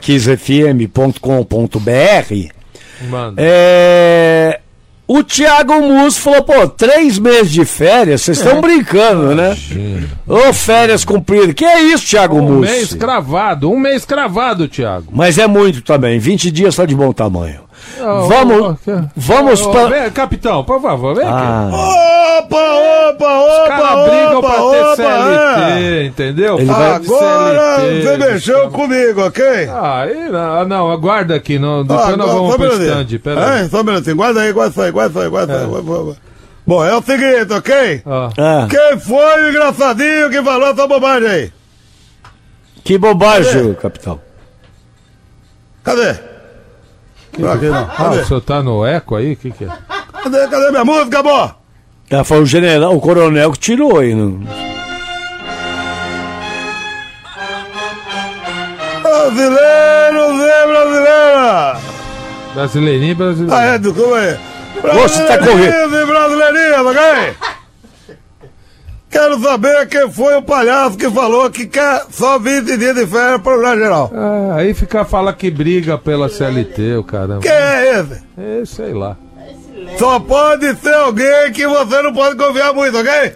Manda. é... O Thiago Mus falou, pô, três meses de férias, vocês estão brincando, né? Ô, férias cumpridas. Que é isso, Thiago Um Mus? mês cravado, um mês cravado, Thiago. Mas é muito também, 20 dias tá de bom tamanho. Ah, Vamos- vamos vem, Capitão, por favor, vem aqui. Ah, Opa, opa, Os opa, caras brigam opa, pra ter opa, CLT, é. entendeu? Ele Agora CLT, você mexeu comigo, ok? Ah, aí não, não, aguarda aqui, não, depois Ah, nós vamos só um pro minutinho. stand, peraí. É, Só um minutinho, guarda aí, guarda isso aí, guarda isso aí, guarda aí. vai. Bom, é o seguinte, ok? Ah, Quem foi o engraçadinho que falou essa bobagem aí? que bobagem, capitão. Cadê? Aqui não. Ah, o senhor tá no eco aí? O que que é? Cadê, cadê minha música, amor? Ah, foi o general, o coronel que tirou aí. Não... Brasileiro, Zé brasileira! Brasileirinho, brasileiro. Ah, é, desculpa aí. Você tá correndo. Brasileirinhos e brasileirinhas, ok? Quero saber quem foi o palhaço que falou que quer só 20 dias de férias para o geral. Ah, aí fica fala que briga pela CLT, o caramba. Quem é esse? É, sei lá. Só pode ser alguém que você não pode confiar muito, ok?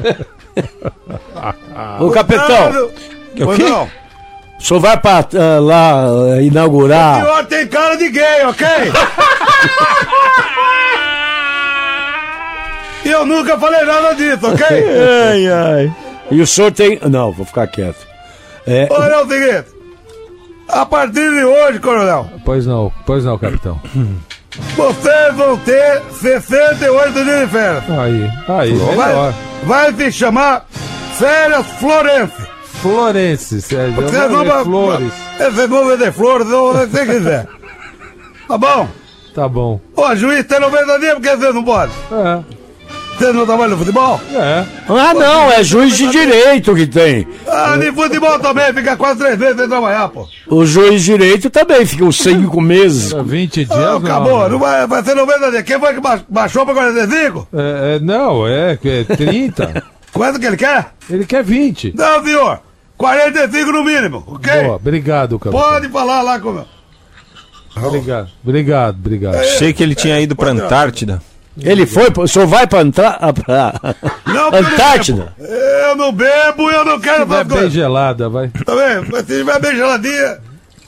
*laughs* Ô, capitão, Pois quê? não. o senhor vai pra ah, lá O inaugurar. senhor tem cara de gay, ok? *laughs* e eu nunca falei nada disso, ok? *laughs* Ai, ai. E o senhor tem. Não, vou ficar quieto. É, Olha é o seguinte. A partir de hoje, coronel, Pois não, pois não, capitão. vocês vão ter 68 dias de férias. Aí, aí. Vai, vai se chamar Férias Florense. Florence, Sérgio. Vocês vão pra- Flores. Vocês vão vender flores, ou o que você quiser. *laughs* Tá bom? Tá bom. Ô, juiz tem 90 dias, porque vocês não podem? É, Vocês não trabalham no futebol? é. Ah, não, é juiz de direito que tem. Ah, de futebol também, fica quase três meses sem trabalhar, pô. O juiz de direito também fica uns cinco *laughs* meses. 20 dias. Ah, não. acabou, não vai, vai ser 90 dias. Quem foi que ba- baixou pra 45? É, é, não, é, é 30. *laughs* Quanto que ele quer? Ele quer 20. Não, senhor. 45 no mínimo, ok? Boa, obrigado, capitão. Pode falar lá com o meu. Obrigado, obrigado, obrigado. Achei que ele tinha ido pra Antártida. Ele foi, o senhor vai pra, entrar, *laughs* pra Não, porque eu não Antártida? Eu não bebo e eu não quero Vai essas bem gelada, vai. Tá? Mas se tiver bem geladinha,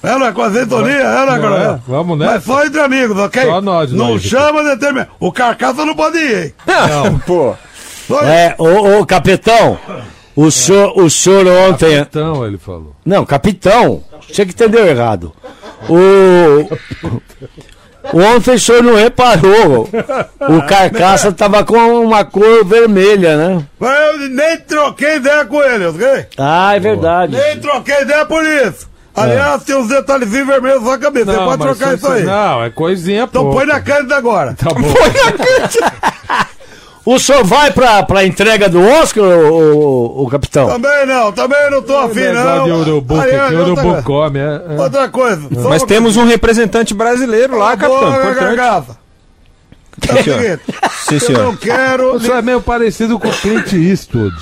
ela com azeitoninha, ela, É, coronel. vamos nessa. Mas só entre amigos, ok? Só nós, Não nós, chama determinado. O carcaça não pode ir, hein? Não, *laughs* Pô. Só É, ô, ô, capitão, o senhor, o senhor ontem. então ele falou. Não, capitão, você que entendeu errado. O. Ontem o senhor não reparou. O *laughs* carcaça tava com uma cor vermelha, né? Mas eu nem troquei ideia com ele, ok? Ah, é verdade. Nem troquei ideia por isso. Aliás, tem uns detalhezinhos vermelhos na sua cabeça. Você pode trocar isso aí. Não, é coisinha Então pouca. põe na câmera agora. Tá bom. *laughs* O senhor vai pra, pra entrega do Oscar, o, o, o capitão? Também não, também não tô afim, Negócio não. de urubu, que, Aliás, que outra urubu coisa. come. É, é. Outra coisa. Mas temos um representante brasileiro lá, capitão. Boa, Importante. garganta. É seguinte, Sim, eu senhor. não quero... O senhor é meio parecido com o Clint Eastwood.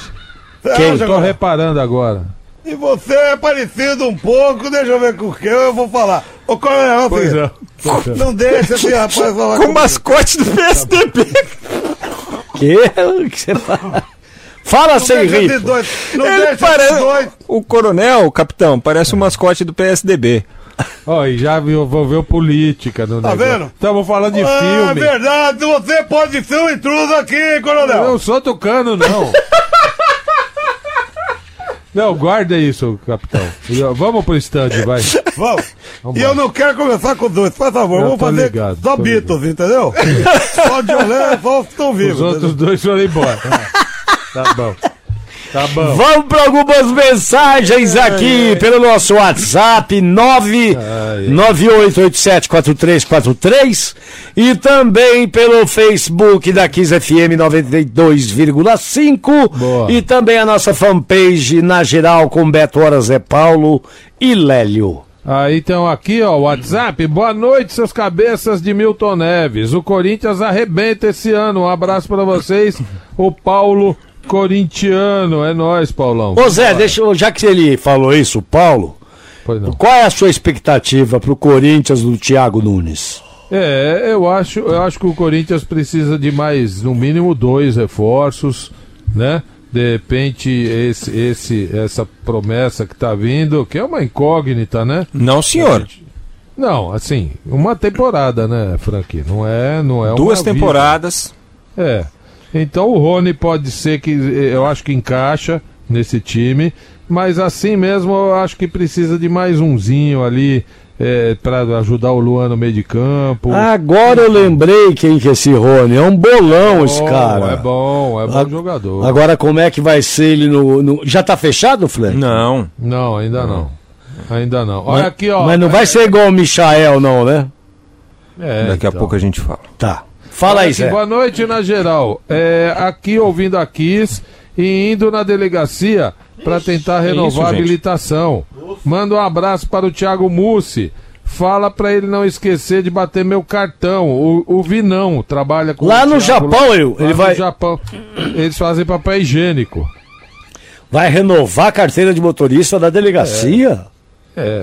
Quem? Eu tô reparando agora. E você é parecido um pouco, deixa eu ver com o que eu vou falar. Ô, Coronel, é o Pois é. É. não deixa esse rapaz falar Com o mascote do PSDB. *laughs* Que? O que você fala? Fala Não sem rir. Ele parece. dois. O coronel, o capitão, parece o mascote do PSDB. Ó, e já envolveu política no Tá negócio. vendo? Estamos falando de Ah, filme. verdade, você pode ser um intruso aqui, hein, Eu Coronel. não sou tucano, não. *laughs* Não, guarda isso, capitão. Vamos pro stand, vai. Vamos. Vamos E eu não quero conversar com os dois, por favor. Vamos fazer ligado, só Beatles, entendeu? *laughs* só de olé, só estão vivos. Os outros entendeu? dois foram embora. *laughs* Tá bom. Tá bom. Vamos para algumas mensagens aqui pelo nosso WhatsApp 998874343 e também pelo Facebook da Kiss FM 92,5 Boa. e também a nossa fanpage na geral com Beto Horas Zé Paulo e Lélio. Aí então aqui, ó, WhatsApp. Boa noite, seus cabeças de Milton Neves. O Corinthians arrebenta esse ano. Um abraço pra vocês. O Paulo Corintiano. É nóis, Paulão. Ô Zé, deixa, eu- já que ele falou isso, o Paulo, Pois não. qual é a sua expectativa pro Corinthians do Thiago Nunes? É, eu acho, eu acho que o Corinthians precisa de mais, no mínimo, dois reforços, né? De repente, esse, esse, essa promessa que tá vindo, que é uma incógnita, né? Não, senhor. Não, assim, uma temporada, né, Frank? Não é, não é Duas uma vida. temporadas. É. Então o Rony pode ser que eu acho que encaixa nesse time, mas assim mesmo eu acho que precisa de mais umzinho ali é, para ajudar o Luan no meio de campo. Agora eu lembrei quem que é esse Rony. É um bolão esse Bom, cara. É bom, é bom A- jogador. Agora como é que vai ser ele no. no- Já tá fechado, Flan? Não. Não, ainda não. Ainda não. Olha Mas- aqui, ó. Mas não vai ser igual o Michael, não, né? É, Daqui a então. pouco a gente fala. Tá. Fala aí, Zé. Boa noite, na geral. É, aqui ouvindo a Kiss e indo na delegacia para tentar renovar isso, a habilitação. Manda um abraço para o Thiago Mussi. Fala para ele não esquecer de bater meu cartão. O, o Vinão trabalha com Lá o no Thiago Japão, eu- lá ele no vai- Japão. Eles fazem papel higiênico. Vai renovar a carteira de motorista da delegacia? É,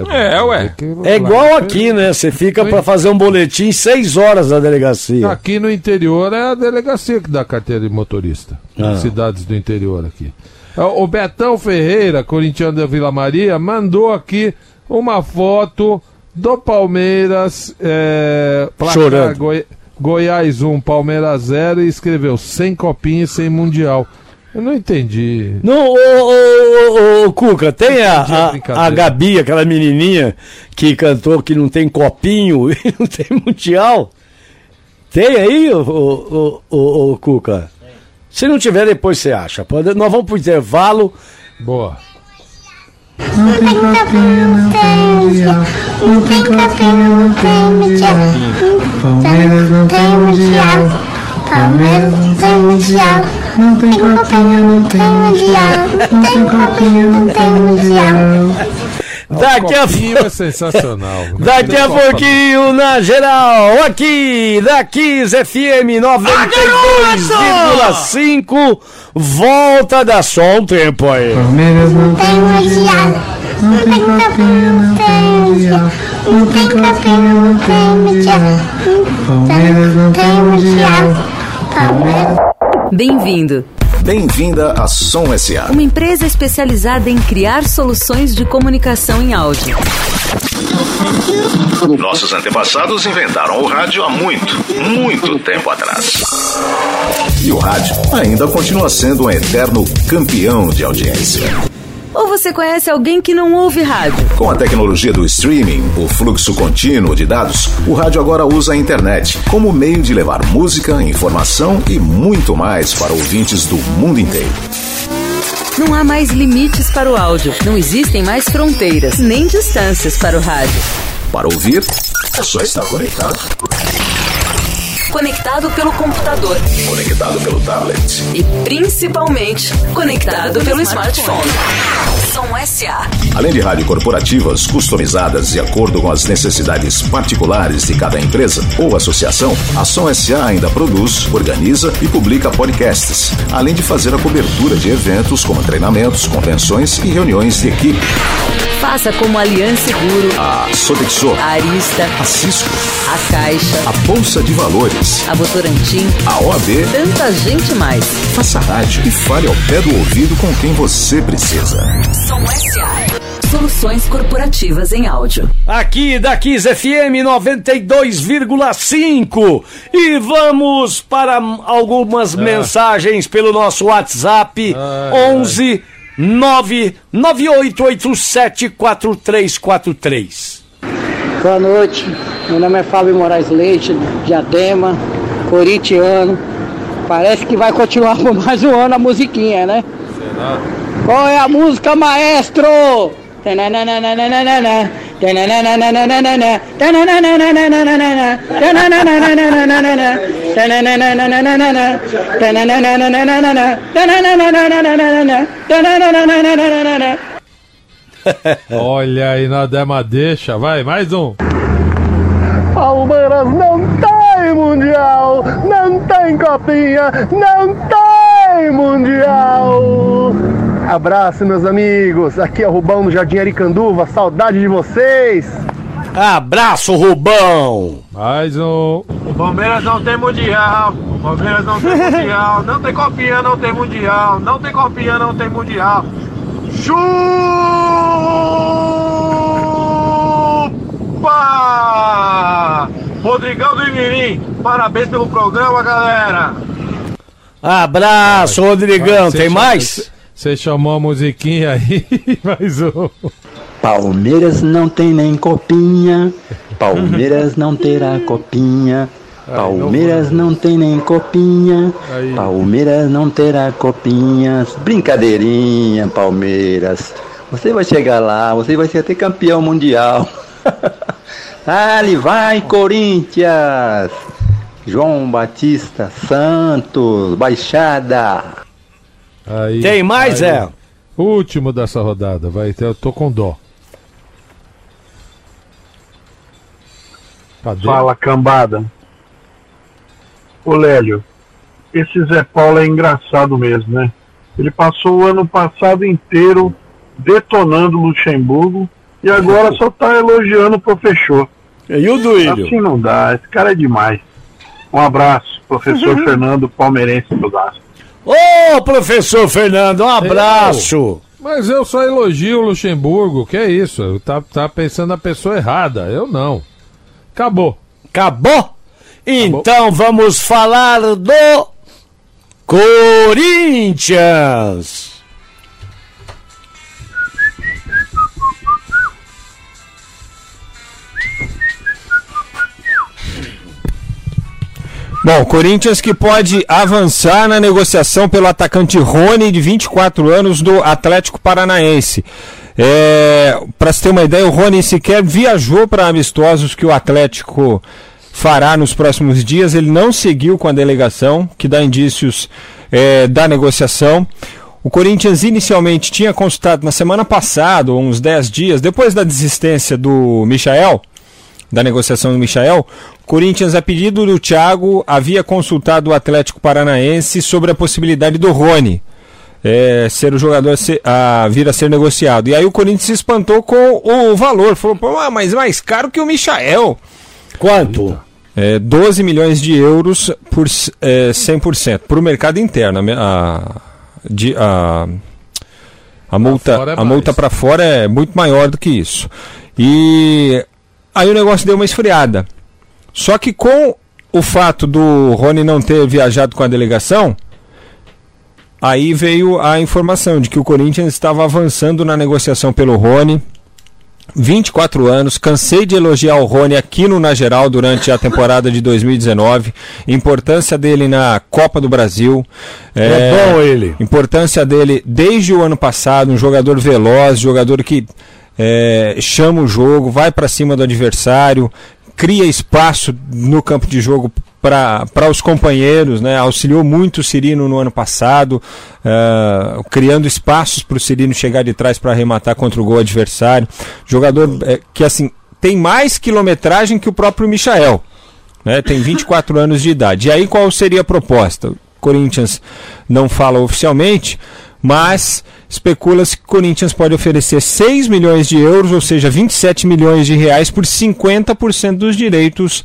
É, ué. É, igual aqui, né? Você fica pra fazer um boletim seis horas na delegacia. Aqui no interior é a delegacia que dá carteira de motorista. Ah. Nas cidades do interior aqui. O o Betão Ferreira, corintiano da Vila Maria, mandou aqui uma foto do Palmeiras. É, Chorando. Goi- Goiás 1, Palmeiras 0 e escreveu sem copinha e sem mundial. Eu não entendi. Não, ô, ô, ô, ô, Cuca, tem a, a a, Gabi, aquela menininha que cantou que não tem copinho *laughs* e não tem mundial? Tem aí, ô, ô, ô, ô, ô, Cuca? Se não tiver, depois você acha. Pode- nós vamos pro intervalo. Boa. Não tem copinha, não tem mundial. Não tem copinha, não tem mundial. Palmeiras não tem mundial. Palmeiras não tem mundial. Não tem copinha, não tem mundial. Não tem copinha, não tem mundial. Daqui a, Copinho é sensacional. *laughs* daqui a Copa, pouquinho, na geral, aqui, da Kiss FM 92,5. Volta da só um tempo aí. Palmeiras não Tem mundial. Não tem copinha, não tem mundial. Não tem copinha, não tem mundial. Palmeiras não tem mundial. Palmeiras. Bem-vindo. Bem-vinda à Som SA. Uma empresa especializada em criar soluções de comunicação em áudio. Nossos antepassados inventaram o rádio há muito, muito tempo atrás. E o rádio ainda continua sendo um eterno campeão de audiência. Ou você conhece alguém que não ouve rádio? Com a tecnologia do streaming, o fluxo contínuo de dados, o rádio agora usa a internet como meio de levar música, informação e muito mais para ouvintes do mundo inteiro. Não há mais limites para o áudio. Não existem mais fronteiras, nem distâncias para o rádio. Para ouvir, é só estar conectado. Conectado pelo computador Conectado pelo tablet. e principalmente conectado pelo smartphone. Som SA. Além de rádio corporativas customizadas de acordo com as necessidades particulares de cada empresa ou associação, a Som SA ainda produz, organiza e publica podcasts, além de fazer a cobertura de eventos como treinamentos, convenções e reuniões de equipe. Faça como a Aliança Seguro, A Sodexo, a Arista, a Cisco, a Caixa, a Bolsa de Valores, a Votorantim, a OAB, tanta gente mais. faça rádio e fale ao pé do ouvido com quem você precisa. Som SA. Soluções corporativas em áudio. Aqui da Kiss FM 92,5 e vamos para algumas mensagens pelo nosso WhatsApp 11 998874343. Boa noite, meu nome é Fábio Moraes Leite, Diadema, corintiano. Parece que vai continuar *laughs* por mais um ano a musiquinha, né? Será? Qual é a música, maestro? Tananana, Olha aí, nada é uma deixa. Vai, mais um. Palmeiras não tem mundial, não tem copinha, não tem mundial. Abraço, meus amigos. Aqui é o Rubão do Jardim Aricanduva. Saudade de vocês. Abraço, Rubão! Mais um. O Palmeiras não tem mundial. O Palmeiras não tem mundial. Não tem copinha, não tem mundial. Não tem copinha, não tem mundial. Chupa! Rodrigão do Imirim, parabéns pelo programa, galera. Abraço, Rodrigão. Tem mais? Você chamou a musiquinha aí, *laughs* mais um. Palmeiras não tem nem copinha. *laughs* Palmeiras não terá copinha. Palmeiras não tem nem copinha. Palmeiras não terá copinhas. Brincadeirinha, Palmeiras. Você vai chegar lá, você vai ser até campeão mundial. *laughs* Ali vai, Corinthians! João Batista Santos, Baixada. Aí, Tem mais, aí. Zé? Último dessa rodada, vai. Eu tô com dó. Cadê? Fala, cambada. Ô, Lélio, esse Zé Paulo é engraçado mesmo, né? Ele passou o ano passado inteiro detonando o Luxemburgo e agora só tá elogiando o professor. E o Duílio? Assim não dá, esse cara é demais. Um abraço, professor *laughs* Fernando Palmeirense do Vasco. Ô, professor Fernando, um abraço! Mas eu só elogio o Luxemburgo, que é isso? Tá, tá pensando na pessoa errada, eu não. Acabou. Acabou? Então vamos falar do Corinthians. Bom, Corinthians que pode avançar na negociação pelo atacante Rony, de 24 anos, do Atlético Paranaense. É, para se ter uma ideia, o Rony sequer viajou para amistosos que o Atlético fará nos próximos dias. Ele não seguiu com a delegação, que dá indícios é, da negociação. O Corinthians inicialmente tinha consultado na semana passada, uns 10 dias, depois da desistência do Michael, da negociação do Michael, Corinthians, a pedido do Thiago, havia consultado o Atlético Paranaense sobre a possibilidade do Rony é, ser o jogador a, ser- a vir a ser negociado. E aí o Corinthians se espantou com o valor. Falou, Pô, ah, mas mais caro que o Michael. Quanto? É, 12 milhões de euros por é, 100%. Para o mercado interno. A, de- a, a multa, fora é a multa para fora é muito maior do que isso. E aí o negócio deu uma esfriada. Só que com o fato do Rony não ter viajado com a delegação, aí veio a informação de que o Corinthians estava avançando na negociação pelo Rony. 24 anos, cansei de elogiar o Rony aqui no Na Geral durante a temporada de 2019. Importância dele na Copa do Brasil. É bom ele. Importância dele desde o ano passado, um jogador veloz, jogador que é, chama o jogo, vai para cima do adversário, cria espaço no campo de jogo para os companheiros, né? auxiliou muito o Cirino no ano passado, ah, criando espaços para o Cirino chegar de trás para arrematar contra o gol adversário. Jogador eh, que assim tem mais quilometragem que o próprio Michael. Né? Tem 24 *laughs* anos de idade. E aí qual seria a proposta? O Corinthians não fala oficialmente, mas especula-se que o Corinthians pode oferecer 6 milhões de euros, ou seja, 27 milhões de reais por 50% dos direitos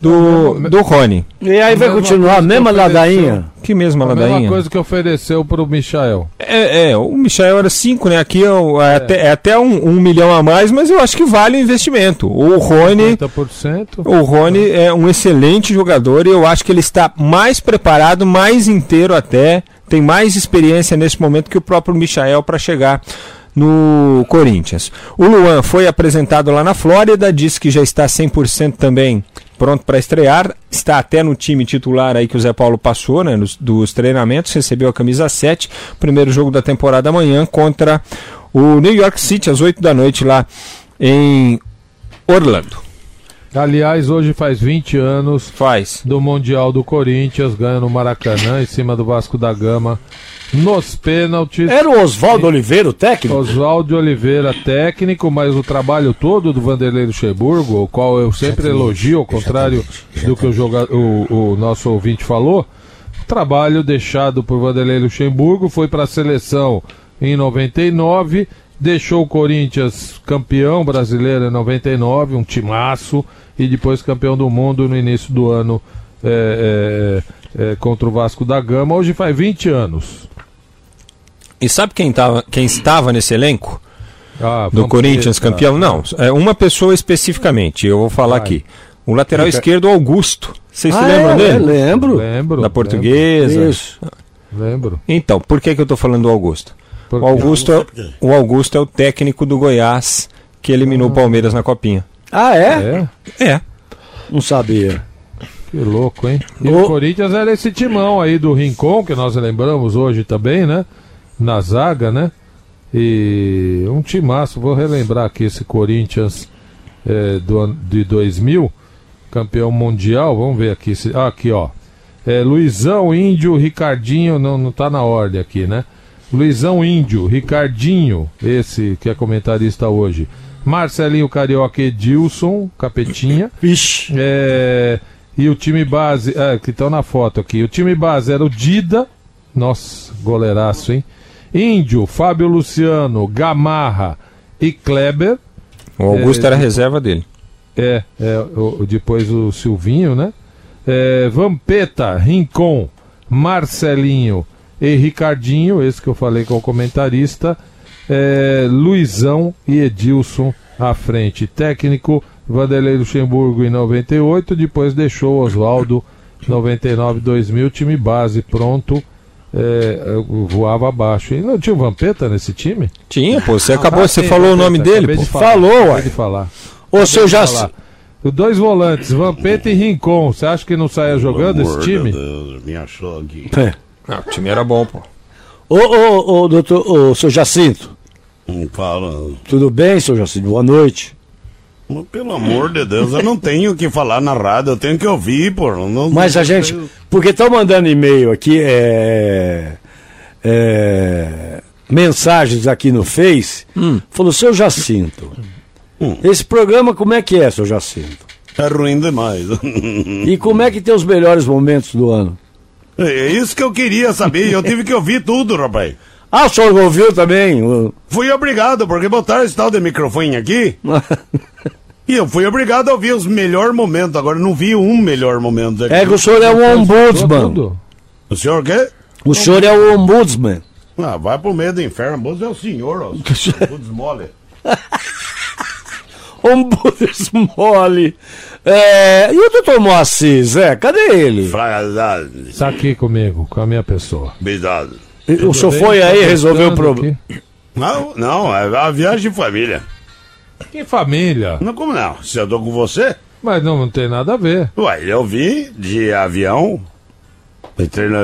do, do Rony. E aí vai mesma continuar a que mesma ofereceu. ladainha? Que mesma A mesma ladainha? coisa que ofereceu pro Michael. É, é, o Michel era 5, né? Aqui é, o- é até, é até um, um milhão a mais, mas eu acho que vale o investimento. O Rony. 50%. O Rony é um excelente jogador e eu acho que ele está mais preparado, mais inteiro até, tem mais experiência nesse momento que o próprio Michael para chegar no Corinthians. O Luan foi apresentado lá na Flórida, disse que já está 100% também pronto para estrear, está até no time titular aí que o Zé Paulo passou, né, nos, dos treinamentos, recebeu a camisa 7, primeiro jogo da temporada amanhã contra o New York City às 8 da noite lá em Orlando. Aliás, hoje faz 20 anos faz. do Mundial do Corinthians, ganha no Maracanã, em cima do Vasco da Gama, nos pênaltis. Era o Oswaldo Oliveira, o técnico? Oswaldo Oliveira, técnico, mas o trabalho todo do Vanderlei Luxemburgo, o qual eu sempre elogio, ao contrário do que o, joga... o, o nosso ouvinte falou, trabalho deixado por Vanderlei Luxemburgo foi para a seleção em 99, deixou o Corinthians campeão brasileiro em 99, um timaço, e depois campeão do mundo no início do ano é, é, é, contra o Vasco da Gama. Hoje faz 20 anos. E sabe quem, tava, quem estava nesse elenco? Ah, do Corinthians ver, campeão? Não, é uma pessoa especificamente, eu vou falar aqui. O lateral Fica- esquerdo, Augusto. Vocês se Ah, lembram é, dele? lembro. Lembro. Da portuguesa. Isso. Lembro. Então, por que, que eu estou falando do Augusto? Por O? Augusto, é, o Augusto é o técnico do Goiás que eliminou o Palmeiras na copinha. Ah, é? É? É. Não sabia. Que louco, hein? E o Corinthians era esse timão aí do Rincon, que nós lembramos hoje também, né? Na zaga, né? E um timaço, vou relembrar aqui esse Corinthians é, do de 2000, campeão mundial. Vamos ver aqui. Se, ah, aqui, ó. É, Luizão, Índio, Ricardinho, não, não tá na ordem aqui, né? Luizão Índio, Ricardinho, esse que é comentarista hoje. Marcelinho Carioca Edilson, Capetinha. *coughs* Vixe. É, e o time base, é, que estão na foto aqui. O time base era o Dida, nossa, goleiraço, hein? Índio, Fábio Luciano, Gamarra e Kleber. O Augusto É, era a reserva dele. É, é o- o- depois o Silvinho, né? É, Vampeta, Rincon, Marcelinho e Ricardinho, esse que eu falei com o comentarista. É, Luizão e Edilson à frente. Técnico, Vanderlei Luxemburgo em 98, depois deixou Oswaldo 99, 2000, time base pronto. É, voava abaixo. E não tinha o Vampeta nesse time? Tinha, pô. Você acabou, Ah, você tem, falou o Vampeta, nome dele, pô. de falar, Falou, ué. de falar. Ô, seu Acabei de Jaci. falar. Os dois volantes, Vampeta e Rincon. Você acha que não saia jogando esse time? me achou aqui. É. Não, o time era bom, pô. Ô, ô, ô, doutor, ô, seu Jacinto. Não fala. Tudo bem, seu Jacinto? Boa noite. Pelo amor de Deus, eu não tenho o que falar na rádio, eu tenho que ouvir, pô. Não, Mas a gente. Porque estão mandando e-mail aqui, é, é, mensagens aqui no Face. Falou, seu Jacinto. Esse programa como é que é, seu Jacinto? É ruim demais. E como é que tem os melhores momentos do ano? É isso que eu queria saber, eu tive que ouvir tudo, rapaz. Ah, o senhor ouviu também? Fui obrigado, porque botaram esse tal de microfone aqui. *laughs* E eu fui obrigado a ouvir os melhores momentos. Agora não vi um melhor momento. aqui. É que o senhor é um ombudsman. O senhor o quê? O senhor é o ombudsman. Ah, vai pro meio do inferno. Moço é o senhor, ó. *laughs* Tudo mole. *laughs* Ombudsman mole. É, e o doutor Moacir, Zé? Cadê ele? Fragilidade. Tá aqui comigo, com a minha pessoa. Obrigado. O senhor bem? foi Tá aí resolver o problema. Não, não, é a viagem de família. Que família? Não, como não? Se eu tô com você? Mas não, não tem nada a ver. Ué, eu vim de avião. Entrei na.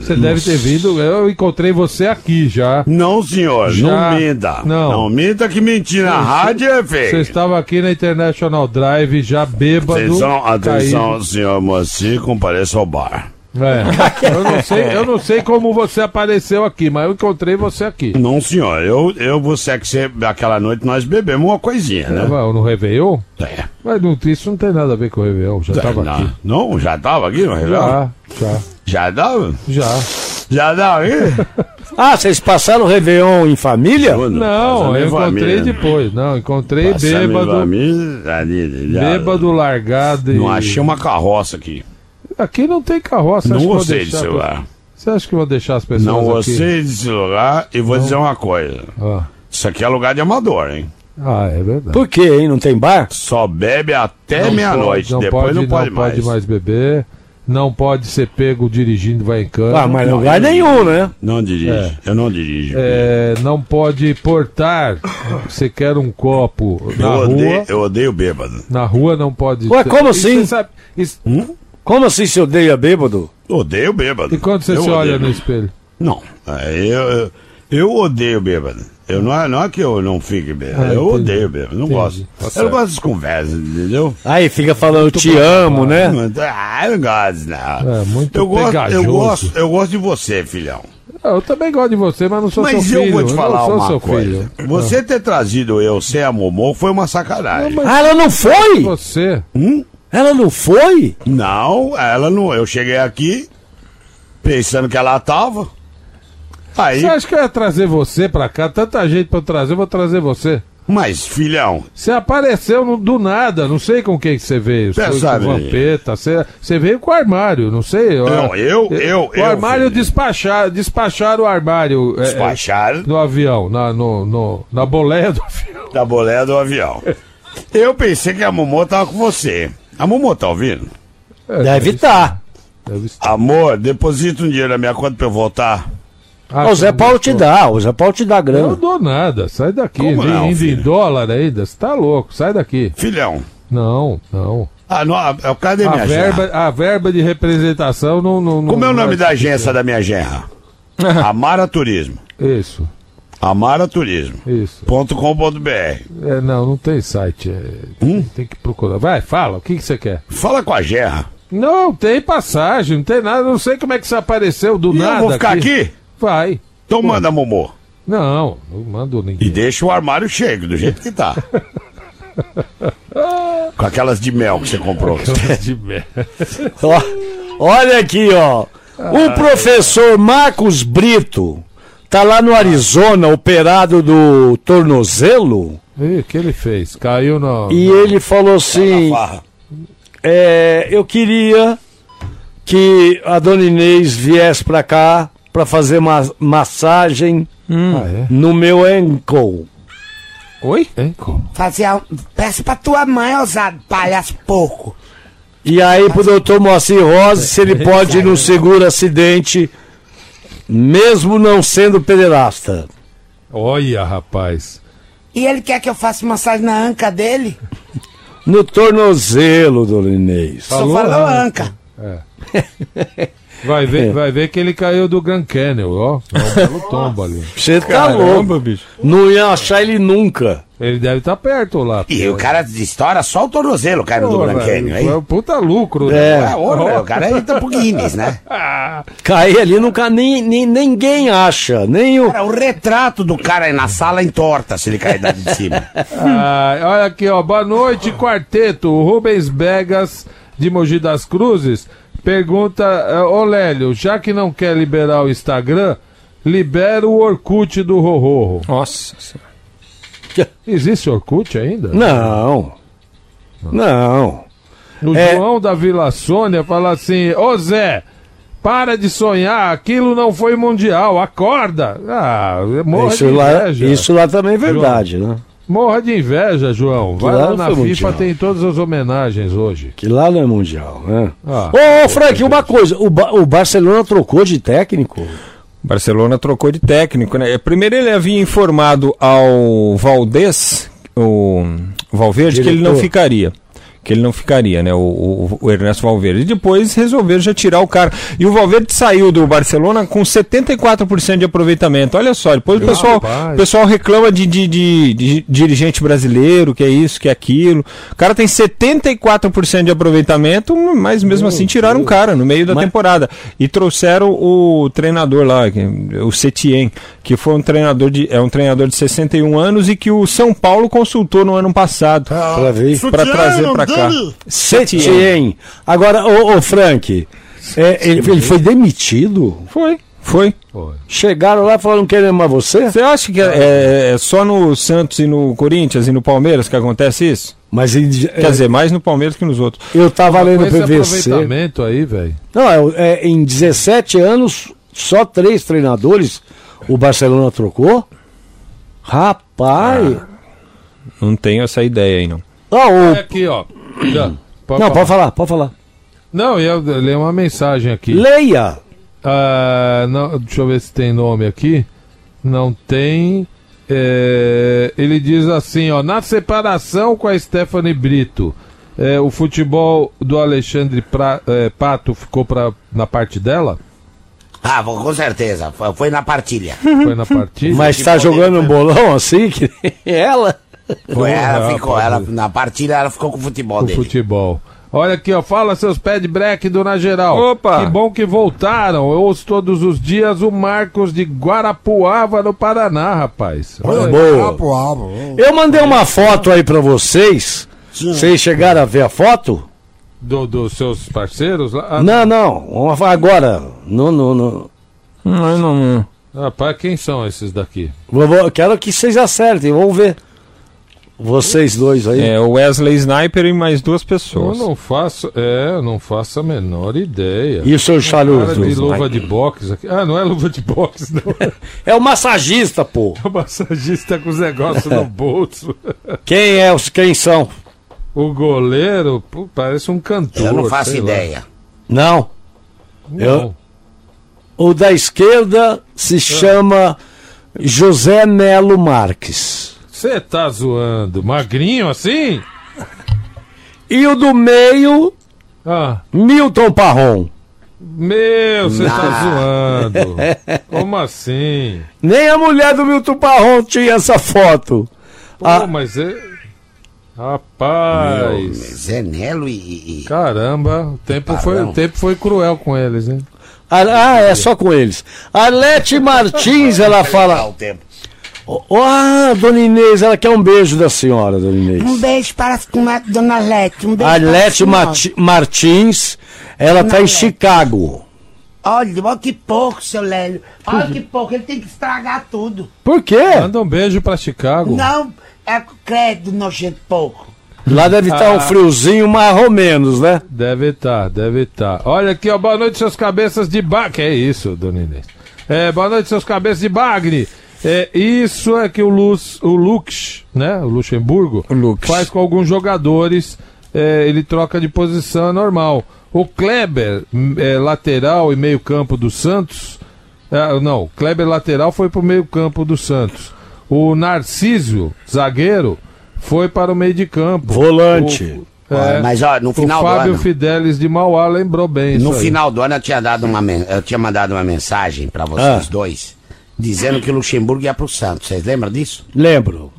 Você deve ter vindo. Eu encontrei você aqui já. Não, senhor, Já- não minta. Não. Não minta que mentir na rádio é Você feio. estava aqui na International Drive já bêbado. Atenção, atenção, caído. senhor Moacir, compareça ao bar. É. *laughs* Eu, não sei, eu não sei como você apareceu aqui, mas eu encontrei você aqui. Não, senhor, eu, eu você que você, aquela noite nós bebemos uma coisinha, né? Tava No Réveillon? É. Mas não, isso não tem nada a ver com o Réveillon, já estava não, aqui. não, já tava aqui no Réveillon? Já, já, Já tava? já. Já tava aqui? *laughs* Ah, vocês passaram o Réveillon em família? Não, eu encontrei família. depois. Não, encontrei Passamos bêbado. família, ali, já- Bêbado largado e. Não achei uma carroça aqui. Aqui não tem carroça. Não gostei lugar. pessoas- Você acha que eu vou deixar as pessoas Não aqui? gostei desse lugar e vou dizer uma coisa. Ah. Isso aqui é lugar de amador, hein? Ah, é verdade. Por quê, hein? Não tem bar? Só bebe até Não meia-noite, pode- depois não pode, não mais. pode mais beber. não pode ser pego dirigindo vai em cana. Ah, mas lugar nenhum, né? Não dirige. É. Eu não dirijo. É, não pode portar sequer um copo na eu, rua. odeio, eu odeio bêbado. Na rua não pode. Ué, como Isso assim? você sabe- isso- Como assim se odeia bêbado? Odeio bêbado. E quando você Eu se olha odeio. no espelho? Não, eu, eu, eu odeio bêbado. Eu não, é- não é que eu não fique bêbado. Ah, eu entendi. odeio bêbado. Não Entendi. gosto. Tá eu não gosto das conversas, entendeu? Aí fica falando te amo, né? Ah, eu não gosto, não. É, muito eu gosto, eu pegajoso. gosto, eu gosto de você, filhão. Ah, Eu também gosto de você, mas não sou Mas seu eu filho. vou te falar não uma coisa. filho. Você ter trazido eu sem a Momô foi uma sacanagem. Ah, ela não foi? Você. Hum? Ela não foi? Não, ela não. Eu cheguei aqui pensando que ela tava. Aí, Você acha que eu ia trazer você pra cá? Tanta gente pra eu trazer, eu vou trazer você. mas, filhão, Você apareceu do nada, não sei com quem que você veio. Você sabe. com Vampeta, você, você veio com o armário, não sei. Não, eu- eu- O eu, armário despacharam, despacharam o armário. é, é, Despacharam? no avião, na, no, no- na boleia do avião. da boleia do avião. Eu pensei que a Momô tava com você. A Momô tá ouvindo? Deve estar. Amor, deposita um dinheiro na minha conta pra eu voltar. o Zé Paulo te dá, o Zé Paulo te dá Eu grana. não dou nada, sai daqui. Como não, indo em dólar ainda, você tá louco, sai daqui. Filhão. Não, não. Ah, não, ah, cadê A minha verba, genra? a verba de representação não. não Como é o não nome vai da agência da minha genra? *laughs* Amara Turismo. Isso, Amara Turismo. isso. Ponto com ponto BR. É, não, não tem site. é, Hum? Tem que procurar. Vai, fala, o que, que você quer? Fala com a genra. Não, tem passagem, não tem nada. Não sei como é que você apareceu do E eu nada. vou ficar aqui? Vai. Então manda, Momô. Não, não mando ninguém. E deixa o armário cheio, do jeito que tá. *laughs* com aquelas de mel que você comprou. *laughs* de merda. *laughs* Ó, olha aqui, ó. O professor Marcos Brito tá lá no Arizona, operado do tornozelo, Ih, o que ele fez? Caiu no. e ele falou assim: é, eu queria que a dona Inês viesse pra cá pra fazer uma massagem Ah, é? no meu ankle. Oi? Co- Fazia. Peça pra tua mãe, ousado, palhaço porco. E aí pro doutor Moacir Rose se ele *laughs* pode ir num seguro acidente, mesmo não sendo pederasta. Olha, rapaz. E ele quer que eu faça massagem na anca dele? No tornozelo, dona Inês. Só falou ah, anca. *laughs* Vai É. ver, vai ver que ele caiu do Grand Canyon, ó. É um belo tombo ali. Você tá louco. bicho. Não ia achar ele nunca. Ele deve estar perto lá. E o cara estoura só o tornozelo caindo do Pô, Grand Canyon, hein? Foi um puta lucro, É. né? É, ouro, o cara entra pro Guinness, né? *laughs* Cair ali nunca nem, nem ninguém acha, nem o Cara, o retrato do cara aí na sala entorta se ele cair dali de cima. Ah, olha aqui, ó. Boa noite, quarteto. O Rubens Begas, de Mogi das Cruzes, pergunta: eh, Ô Lélio, já que não quer liberar o Instagram, libera o Orkut do Rororro. Nossa senhora. *laughs* Existe Orkut ainda? Não. Não. O É. João da Vila Sônia fala assim: Ô Zé, para de sonhar, aquilo não foi mundial, acorda. Ah, morra Isso de lá, isso lá também é verdade, né? Morra de inveja, João. Vai lá lá na FIFA, mundial. tem todas as homenagens hoje. Que lá não é mundial, né? Ah, Ô, ô, Frank, uma coisa. O, Ba- o Barcelona trocou de técnico? Barcelona trocou de técnico, né? Primeiro ele havia informado ao Valdez, o Valverde, que ele não Diretor. ficaria. Que ele não ficaria, né? O, o- o Ernesto Valverde. E depois resolveram já tirar o cara. E o Valverde saiu do Barcelona com 74% de aproveitamento. Olha só, depois o pessoal, Rapaz. o pessoal reclama de, de- de- de dirigente brasileiro, que é isso, que é aquilo. O cara tem 74% de aproveitamento, mas mesmo assim tiraram o cara no meio da temporada. E trouxeram o treinador lá, o Setien, que foi um treinador de. É um treinador de 61 anos e que o São Paulo consultou no ano passado. Ver. Pra trazer pra cá. Setien. Agora, ô, ô Frank, é, ele, ele foi demitido? Foi, foi. Chegaram lá e falaram que querem mais você? Você acha que é, é só no Santos e no Corinthians e no Palmeiras que acontece isso? Mas ele- Quer dizer, mais no Palmeiras que nos outros. eu tava lendo esse PVC. aproveitamento aí, velho. Não, é, é, em 17 anos, só três treinadores o Barcelona trocou? Rapaz! Não tenho essa ideia aí, não. Ah, o- Olha aqui, ó. Já, não, pode falar, pode falar. Não, eu ia ler uma mensagem aqui. Leia! Ah, não, deixa eu ver se tem nome aqui. Não tem. É, ele diz assim, ó, na separação com a Stephanie Brito, é, o futebol do Alexandre Pra- é, Pato ficou pra, na parte dela? Ah, com certeza. Foi- na partilha. Foi na *laughs* partida? Mas tá jogando um bolão assim, que ela? *laughs* Foi, ela ficou, ela, na partida ela ficou com o futebol O dele. futebol. Olha aqui, ó, fala seus pés de break do Na Geral. Opa! Que bom que voltaram. Eu ouço todos os dias o Marcos de Guarapuava, no Paraná, rapaz. Olha. Boa. Eu mandei uma foto aí pra vocês. Vocês chegaram a ver a foto? Do, dos seus parceiros lá? Ah, Não, não. Agora. No, no, no. Não, não, não. Rapaz, quem são esses daqui? Vou- vou- quero que vocês acertem. Vamos ver. Vocês dois aí. É o Wesley Sniper e mais duas Eu pessoas. não faço, é, eu não faço a menor ideia. E o seu charuto? De luva de boxe aqui. Ah, não é luva de boxe, não. *laughs* É o massagista, pô. É o massagista com os negócios no *laughs* bolso. Quem é os quem são? O goleiro, pô, parece um cantor. Eu não faço lá. ideia. Não. Não. Eu- O da esquerda se chama José Melo Marques. Você tá zoando? Magrinho assim? E o do meio, Ah, Milton Parron. meu, você tá zoando. *laughs* Como assim? Nem a mulher do Milton Parron tinha essa foto. Pô, Ah. mas é. Rapaz. Zé Nelo e. Caramba, o tempo, foi, o tempo foi cruel com eles, hein? Ah, ah, é só com eles. Arlete Martins, ela fala. o tempo. Ó, ah, dona Inês, ela quer um beijo da senhora, dona Inês. Um beijo para a dona Arlete. Um beijo para a senhora. Marti- Martins, ela tá em. Chicago. Olha, olha que pouco, seu Lélio. Olha que pouco, ele tem que estragar tudo. Por quê? Manda um beijo pra Chicago. Não, é credo, nojento pouco. Lá deve estar um Ah. friozinho mais ou menos, né? Deve estar, deve estar. Olha aqui, ó, boa noite, seus cabeças de bagre. Que é isso, dona Inês? É, boa noite, seus cabeças de bagre. É, isso é que o, Luz, o Lux, né, o Luxemburgo, faz com alguns jogadores, é, ele troca de posição, é normal. O Kleber, hum, é, lateral e meio campo do Santos, é, não, o Kleber lateral foi pro meio campo do Santos. O Narciso, zagueiro, foi para o meio de campo. Volante. O- Ó, mas, ó, no final o do Fábio ano- Fidelis de Mauá lembrou bem No isso aí. final do ano eu tinha dado uma eu tinha mandado uma mensagem pra vocês Ah. dois dizendo que o Luxemburgo ia pro Santos. Vocês lembram disso? Lembro.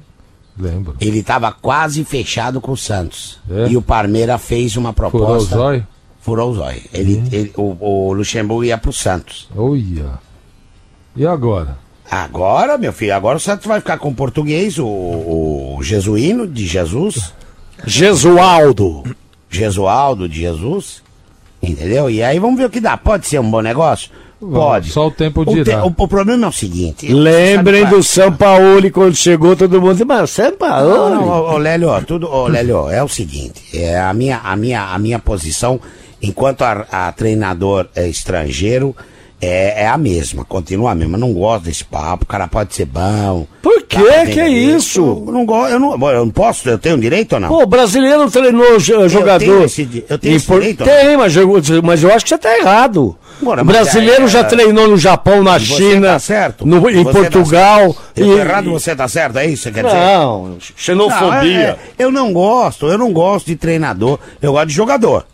Lembro. Ele tava quase fechado com o Santos. É? E o Parmeira fez uma Furou o proposta. zóio? Furou o zóio. Ele, ele- o, o Luxemburgo ia pro Santos. Olha. E agora? Agora, meu filho, agora o Santos vai ficar com o português, o, o jesuíno de Jesus. Jesualdo. Jesualdo de Jesus. Entendeu? E aí vamos ver o que dá. Pode ser um bom negócio? Pode. Só o tempo O, te- dirá. o- o problema é o seguinte. Lembrem do São Paulo quando chegou todo mundo. Mas São Não, Paulo. não, ô, ô, Lélio, ó, tudo, ô, Lélio, é o seguinte, é a minha, a minha, a minha posição enquanto a, a treinador é, estrangeiro é, é a mesma, continua a mesma. Eu não gosto desse papo, o cara pode ser bom. Por quê? tá que é isso? Eu não gosto, eu não, eu não posso, eu tenho direito ou não? Pô, o brasileiro treinou jo- jogador. tenho esse eu tenho esse por- direito? Tem, mas, eu- mas eu acho que você tá errado. Ora, o brasileiro é- já treinou no Japão, na China, tá certo. no- em Você tá Portugal. certo. Eu e- errado, você tá certo, é isso que você quer dizer? Não, xenofobia. Não, é- é, eu não gosto, eu não gosto de treinador, eu gosto de jogador.